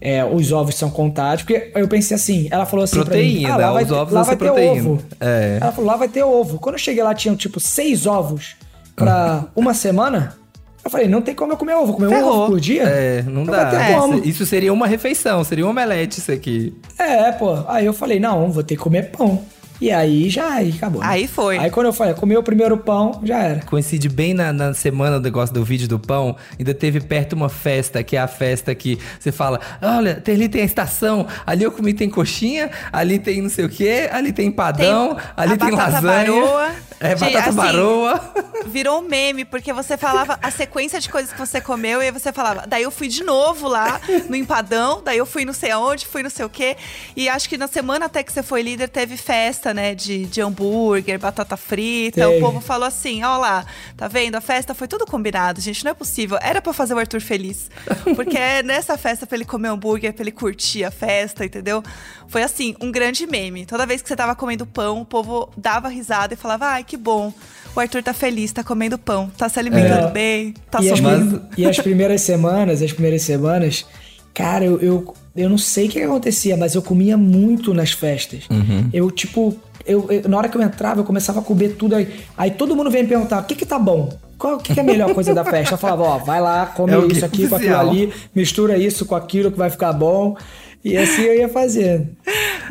S5: é, os ovos são contados, porque eu pensei assim, ela falou assim
S2: Proteína,
S5: pra mim, ah, lá vai,
S2: os
S5: ter-
S2: ovos
S5: lá
S2: vão
S5: vai
S2: ser
S5: ter
S2: proteína.
S5: ovo.
S2: É.
S5: Ela falou, lá vai ter ovo. Quando eu cheguei lá, tinham tipo seis ovos pra <laughs> uma semana. Eu falei, não tem como eu comer ovo, vou comer um
S1: Ferrou.
S5: ovo por dia?
S2: É, não
S5: Não
S2: dá.
S5: como.
S2: Isso seria uma refeição, seria um omelete isso aqui.
S5: É, pô. Aí eu falei, não, vou ter que comer pão. E aí já aí acabou. né?
S1: Aí foi.
S5: Aí quando eu falei, comi o primeiro pão, já era.
S2: Coincide bem na, na semana do negócio do vídeo do pão. Ainda teve perto uma festa, que é a festa que você fala: olha, tem- ali tem a estação, ali eu comi tem coxinha, ali tem não sei o quê, ali tem empadão,
S1: Tem
S2: ali
S1: a
S2: tem
S1: batata
S2: lasanha.
S1: baroa. <laughs>
S2: É, batata
S1: assim,
S2: baroa.
S1: Virou um meme, porque você falava a sequência de coisas que você comeu e aí você falava, daí eu fui de novo lá no empadão, daí eu fui não sei aonde, fui não sei o quê. E acho que na semana até que você foi líder teve festa, né, de, de hambúrguer, batata frita. O povo falou assim: ó lá, tá vendo? A festa foi tudo combinado, gente, não é possível. Era pra fazer o Arthur feliz. <laughs> Porque é nessa festa pra ele comer hambúrguer, pra ele curtir a festa, entendeu? Foi assim, um grande meme. Toda vez que você tava comendo pão, o povo dava risada e falava: ai, que bom. O Arthur tá feliz, tá comendo pão, tá se alimentando
S5: É.
S1: bem, tá
S5: e, as,
S1: sorrindo.
S5: prim- e as primeiras semanas, as primeiras semanas, cara, eu, eu, eu não sei o que acontecia, mas eu comia muito nas festas. Eu, tipo, eu, eu- na hora que eu entrava, eu começava a comer tudo aí. Aí todo mundo vem me perguntar: o que que tá bom? Qual, o que, que é a melhor coisa da festa? Eu falava: ó, vai lá, come
S2: É
S5: isso aqui com aquilo ali, mistura isso com aquilo que vai ficar bom. E assim eu ia fazendo.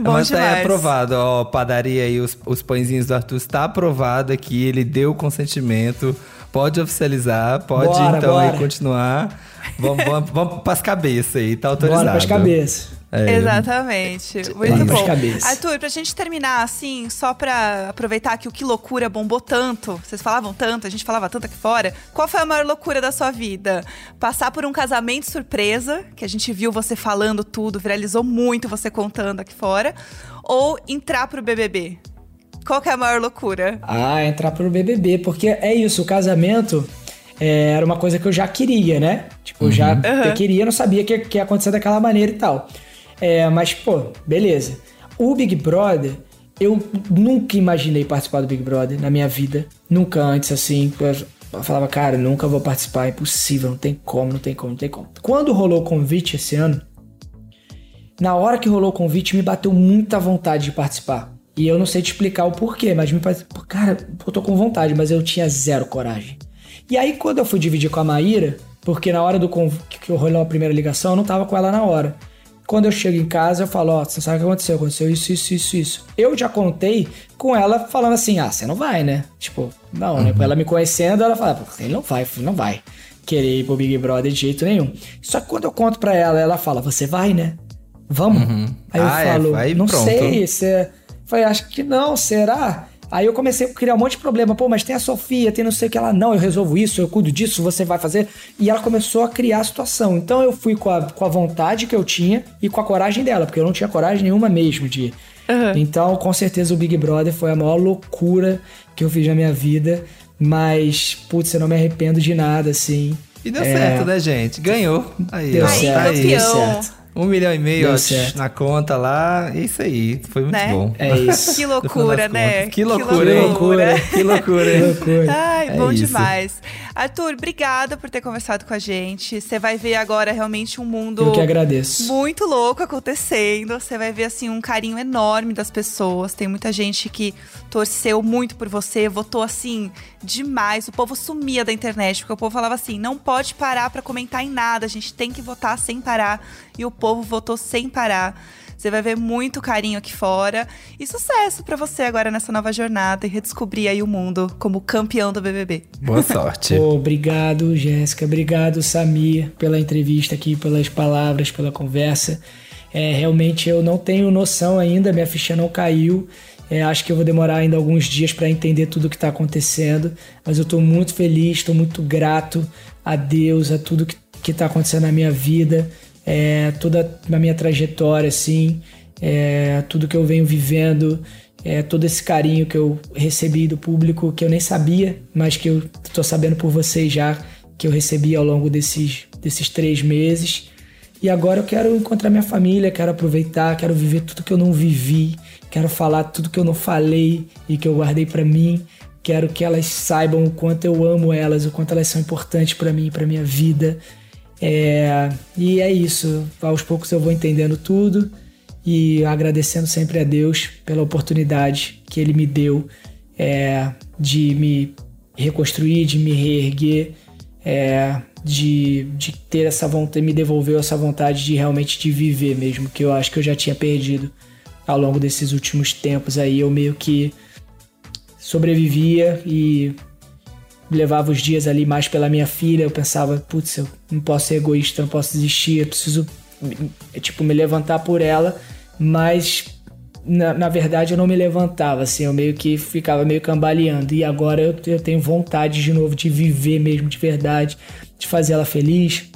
S1: Bom
S2: Mas tá aí
S1: demais.
S2: aprovado, ó, padaria aí, os, os pãezinhos do Arthur está aprovado aqui, ele deu o consentimento, pode oficializar, pode
S5: Bora,
S2: então aí
S5: bora.
S2: continuar. Vamos, vamos, vamos pras cabeças aí, tá autorizado.
S5: Bora pras cabeças.
S2: É.
S1: Exatamente. Muito bom.
S5: cabeças.
S1: Arthur, pra gente terminar assim, só pra aproveitar que o Que Loucura bombou tanto, vocês falavam tanto, a gente falava tanto aqui fora. Qual foi a maior loucura da sua vida? Passar por um casamento surpresa, que a gente viu você falando tudo, viralizou muito você contando aqui fora, ou entrar pro BBB? Qual que é a maior loucura?
S5: Ah, entrar pro BBB, porque é isso, o casamento é, era uma coisa que eu já queria, né? Tipo, eu já eu queria, não sabia que, que ia acontecer daquela maneira e tal. É, mas, pô, beleza. O Big Brother, Eu nunca imaginei participar do Big Brother na minha vida. Nunca antes, assim. Eu falava, cara, nunca vou participar, é impossível, não tem como, não tem como, não tem como. Quando rolou o convite esse ano, na hora que rolou o convite, me bateu muita vontade de participar. E eu não sei te explicar o porquê, mas me parece. Cara, eu tô com vontade, mas eu tinha zero coragem. E aí, quando eu fui dividir com a Maíra, porque na hora do que rolou a primeira ligação, eu não tava com ela na hora. Quando eu chego em casa, eu falo, ó, oh, você sabe o que aconteceu? Aconteceu isso, isso, isso, isso. Eu já contei com ela falando assim, ah, você não vai, né? Tipo, não, né? uhum. né? Ela me conhecendo, ela fala, ele não vai, não vai querer ir pro Big Brother de jeito nenhum. Só que quando eu conto pra ela, ela fala, você vai, né? Vamos? Uhum. Aí eu ah, é, falo, é, não pronto. sei, você... Falei, acho que não, será? Aí eu comecei a criar um monte de problema. Pô, mas tem a Sofia, tem não sei o que. Ela, não, eu resolvo isso, eu cuido disso, você vai fazer. E ela começou a criar a situação. Então eu fui com a, com a vontade que eu tinha e com a coragem dela, porque eu não tinha coragem nenhuma mesmo de ir. Uhum. Então, com certeza, o Big Brother foi a maior loucura que eu fiz na minha vida. Mas, putz, eu não me arrependo de nada, assim.
S2: E deu é... certo, né, gente? Ganhou. Aí,
S5: deu, certo. Aí, deu certo.
S2: Um milhão e meio na conta lá. Isso aí. Foi muito
S1: né?
S2: bom.
S1: É isso. <laughs> Que loucura, né?
S2: Que loucura, que loucura. Que loucura. que loucura.
S1: Ai, é bom isso. demais. Arthur, obrigada por ter conversado com a gente. Você vai ver agora realmente um mundo.
S5: Eu que agradeço.
S1: Muito louco acontecendo. Você vai ver, assim, um carinho enorme das pessoas. Tem muita gente que torceu muito por você, votou assim demais. O povo sumia da internet, porque o povo falava assim: não pode parar para comentar em nada, a gente tem que votar sem parar. E o povo votou sem parar. Você vai ver muito carinho aqui fora. E sucesso para você agora nessa nova jornada e redescobrir aí o mundo como campeão do BBB.
S2: Boa sorte. <laughs>
S5: obrigado, Jéssica. Obrigado, Samir, pela entrevista aqui, pelas palavras, pela conversa. É, realmente eu não tenho noção ainda, minha ficha não caiu. É, acho que eu vou demorar ainda alguns dias para entender tudo o que está acontecendo, mas eu estou muito feliz, estou muito grato a Deus, a tudo que está acontecendo na minha vida é, toda a minha trajetória, assim, é, tudo que eu venho vivendo, é, todo esse carinho que eu recebi do público, que eu nem sabia, mas que eu tô sabendo por vocês já, que eu recebi ao longo desses, desses três meses. E agora eu quero encontrar minha família, quero aproveitar, quero viver tudo que eu não vivi, quero falar tudo que eu não falei e que eu guardei para mim. Quero que elas saibam o quanto eu amo elas, o quanto elas são importantes para mim, para minha vida. É, e é isso. Aos poucos eu vou entendendo tudo e agradecendo sempre a Deus pela oportunidade que Ele me deu é, de me reconstruir, de me reerguer, é, de, de ter essa vontade, me devolveu essa vontade de realmente de viver mesmo, que eu acho que eu já tinha perdido ao longo desses últimos tempos aí. Eu meio que sobrevivia e levava os dias ali mais pela minha filha, eu pensava, putz, eu não posso ser egoísta, não posso desistir, eu preciso, tipo, me levantar por ela, mas na, na verdade eu não me levantava, assim, eu meio que ficava meio cambaleando, e agora eu, eu tenho vontade de novo de viver mesmo de verdade, de fazer ela feliz,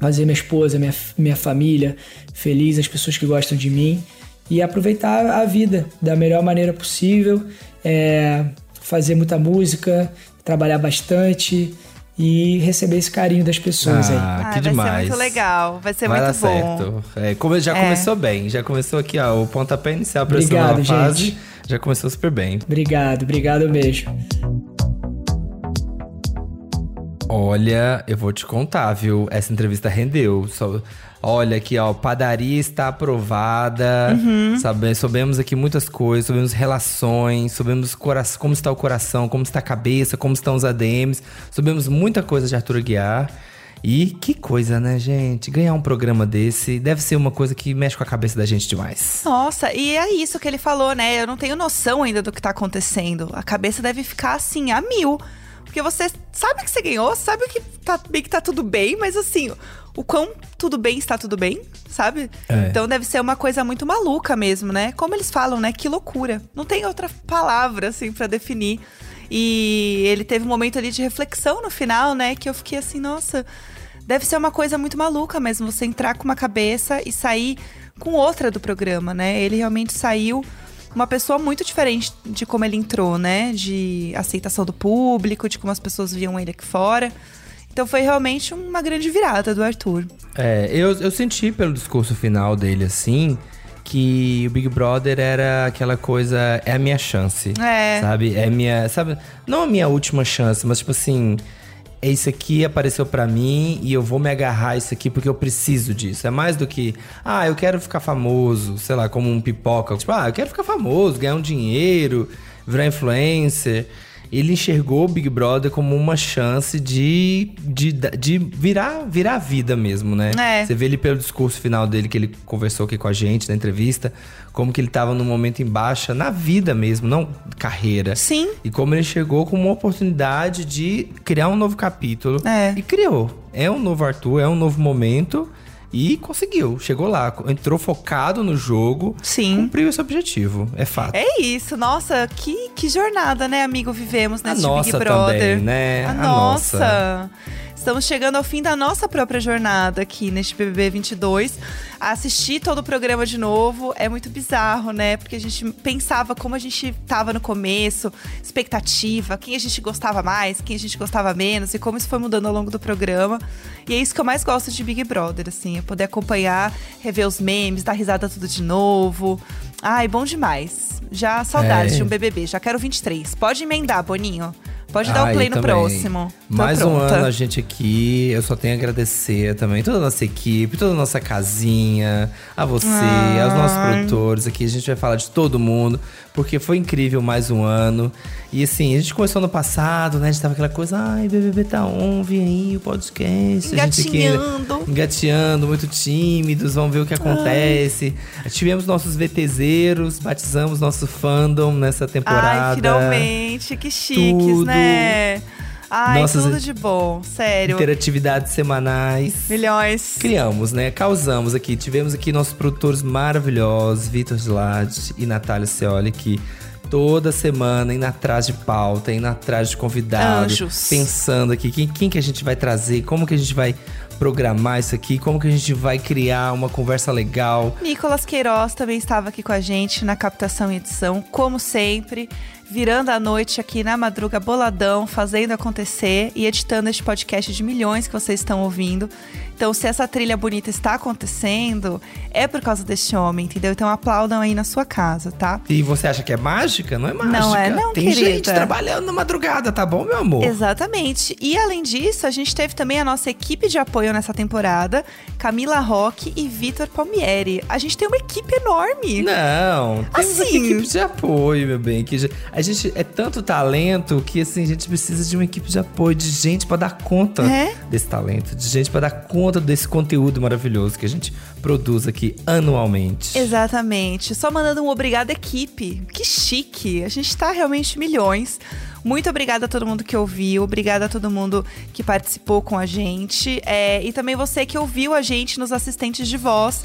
S5: fazer minha esposa, minha, minha família feliz, as pessoas que gostam de mim, e aproveitar a vida da melhor maneira possível, é, fazer muita música, trabalhar bastante e receber esse carinho das pessoas
S2: ah,
S5: aí.
S2: Ah, que vai demais.
S1: Vai ser muito legal, vai ser vai muito
S2: dar bom. Certo. É, como já é. começou bem, já começou aqui, ó, o pontapé inicial para essa nova fase. Já começou super bem.
S5: Obrigado, obrigado mesmo.
S2: Olha, eu vou te contar, viu? Essa entrevista rendeu. Só, olha aqui, ó, padaria está aprovada. Uhum. Sabe, soubemos aqui muitas coisas, soubemos relações, soubemos como está o coração, como está a cabeça, como estão os ADMs. Soubemos muita coisa de Arthur Guiar. E que coisa, né, gente? Ganhar um programa desse deve ser uma coisa que mexe com a cabeça da gente demais.
S1: Nossa, e é isso que ele falou, né? Eu não tenho noção ainda do que tá acontecendo. A cabeça deve ficar assim, a mil. Porque você sabe que você ganhou, sabe que tá bem que tá tudo bem, mas assim, o quão tudo bem está tudo bem, sabe? É. Então deve ser uma coisa muito maluca mesmo, né? Como eles falam, né? Que loucura. Não tem outra palavra, assim, para definir. E ele teve um momento ali de reflexão no final, né? Que eu fiquei assim, nossa, deve ser uma coisa muito maluca mesmo. Você entrar com uma cabeça e sair com outra do programa, né? Ele realmente saiu uma pessoa muito diferente de como ele entrou, né? De aceitação do público, de como as pessoas viam ele aqui fora. Então foi realmente uma grande virada do Arthur.
S2: É, eu, eu senti pelo discurso final dele, assim, que o Big Brother era aquela coisa, é a minha chance.
S1: É.
S2: Sabe? É a minha, sabe? Não a minha última chance, mas tipo assim, é isso aqui apareceu pra mim e eu vou me agarrar a isso aqui porque eu preciso disso. É mais do que, ah, eu quero ficar famoso, sei lá, como um pipoca. Tipo, ah, eu quero ficar famoso, ganhar um dinheiro, virar influencer. Ele enxergou o Big Brother como uma chance de, de, de virar, virar a vida mesmo, né?
S1: É.
S2: Você vê ele pelo discurso final dele, que ele conversou aqui com a gente na entrevista, como que ele tava num momento em baixa na vida mesmo, não carreira.
S1: Sim.
S2: E como ele chegou com uma oportunidade de criar um novo capítulo.
S1: É.
S2: E criou. É um novo Arthur, é um novo momento. E conseguiu, chegou lá, entrou focado no jogo,
S1: Sim.
S2: cumpriu esse objetivo, é fato.
S1: É isso, nossa, que, que jornada, né, amigo, vivemos
S2: A
S1: nesse
S2: nossa
S1: Big Brother.
S2: também, né?
S1: A,
S2: A
S1: nossa.
S2: nossa.
S1: Estamos chegando ao fim da nossa própria jornada aqui neste BBB 22. Assistir todo o programa de novo é muito bizarro, né? Porque a gente pensava como a gente tava no começo, expectativa, quem a gente gostava mais, quem a gente gostava menos e como isso foi mudando ao longo do programa. E é isso que eu mais gosto de Big Brother, assim, é poder acompanhar, rever os memes, dar risada tudo de novo. Ai, bom demais. Já saudades
S2: É.
S1: de um BBB, já quero 23. Pode emendar, Boninho. Pode dar o play
S2: eu
S1: no
S2: também.
S1: próximo. Tô
S2: Mais um
S1: pronta.
S2: ano a gente aqui. Eu só tenho a agradecer também toda a nossa equipe, toda a nossa casinha, a você, aos nossos produtores aqui. A gente vai falar de todo mundo, porque foi incrível mais um ano. E assim, a gente começou no passado, né? A gente tava aquela coisa, ai, BBB tá on, vem aí o podcast. A gente aqui
S1: Engatinhando.
S2: engateando, muito tímidos, vamos ver o que acontece. Tivemos nossos VTZeros, batizamos nosso fandom nessa temporada.
S1: Ai, finalmente, que chiques,
S2: Tudo.
S1: né? Ai,
S2: Nossas
S1: tudo de bom, sério.
S2: Interatividades semanais.
S1: Milhões.
S2: Criamos, né? Causamos aqui. Tivemos aqui nossos produtores maravilhosos, Vitor Gilad e Natália Cioli, que toda semana indo atrás de pauta, indo atrás de convidado.
S1: Anjos.
S2: Pensando aqui quem, quem que a gente vai trazer, como que a gente vai programar isso aqui, como que a gente vai criar uma conversa legal.
S1: Nicolas Queiroz também estava aqui com a gente na captação e edição, como sempre, virando a noite aqui na madruga boladão, fazendo acontecer e editando este podcast de milhões que vocês estão ouvindo. Então, se essa trilha bonita está acontecendo, é por causa deste homem, entendeu? Então, aplaudam aí na sua casa, tá?
S2: E você acha que é mágica? Não é mágica.
S1: Não é não,
S2: Tem
S1: querida.
S2: gente trabalhando na madrugada, tá bom, meu amor?
S1: Exatamente. E além disso, a gente teve também a nossa equipe de apoio nessa temporada, Camila Roque e Vitor Palmieri. A gente tem uma equipe enorme.
S2: Não, temos
S1: Assim.
S2: equipe de apoio, meu bem. Que já- a gente é tanto talento que assim, a gente precisa de uma equipe de apoio, de gente pra dar conta
S1: É?
S2: desse talento, de gente pra dar conta desse conteúdo maravilhoso que a gente produz aqui anualmente.
S1: Exatamente. Só mandando um obrigado equipe. Que chique. A gente tá realmente milhões. Muito obrigada a todo mundo que ouviu. Obrigada a todo mundo que participou com a gente. É, e também você que ouviu a gente nos assistentes de voz.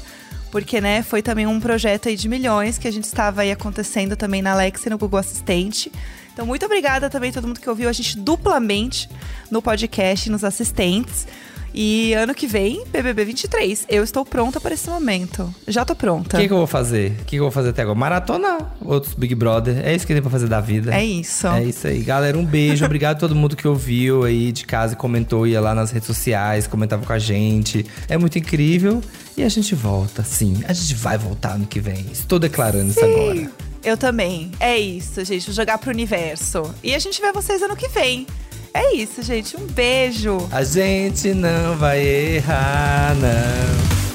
S1: Porque, né, foi também um projeto aí de milhões que a gente estava aí acontecendo também na Alexa e no Google Assistente. Então, muito obrigada também a todo mundo que ouviu a gente duplamente no podcast e nos assistentes. E ano que vem, BBB 23. Eu estou pronta para esse momento. Já tô
S2: O
S1: pronta.
S2: que, que eu vou fazer? O que, que eu vou fazer até agora? Maratonar outros Big Brother. É isso que tem pra fazer da vida.
S1: É isso.
S2: É isso aí. Galera, um beijo. Obrigado a todo mundo que ouviu aí de casa e comentou, ia lá nas redes sociais, comentava com a gente. É muito incrível. E a gente volta, sim. A gente vai voltar ano que vem. Estou declarando isso agora.
S1: Eu também. É isso, gente. Vou jogar pro universo. E a gente vê vocês ano que vem. É isso, gente. Um beijo.
S2: A gente não vai errar, não.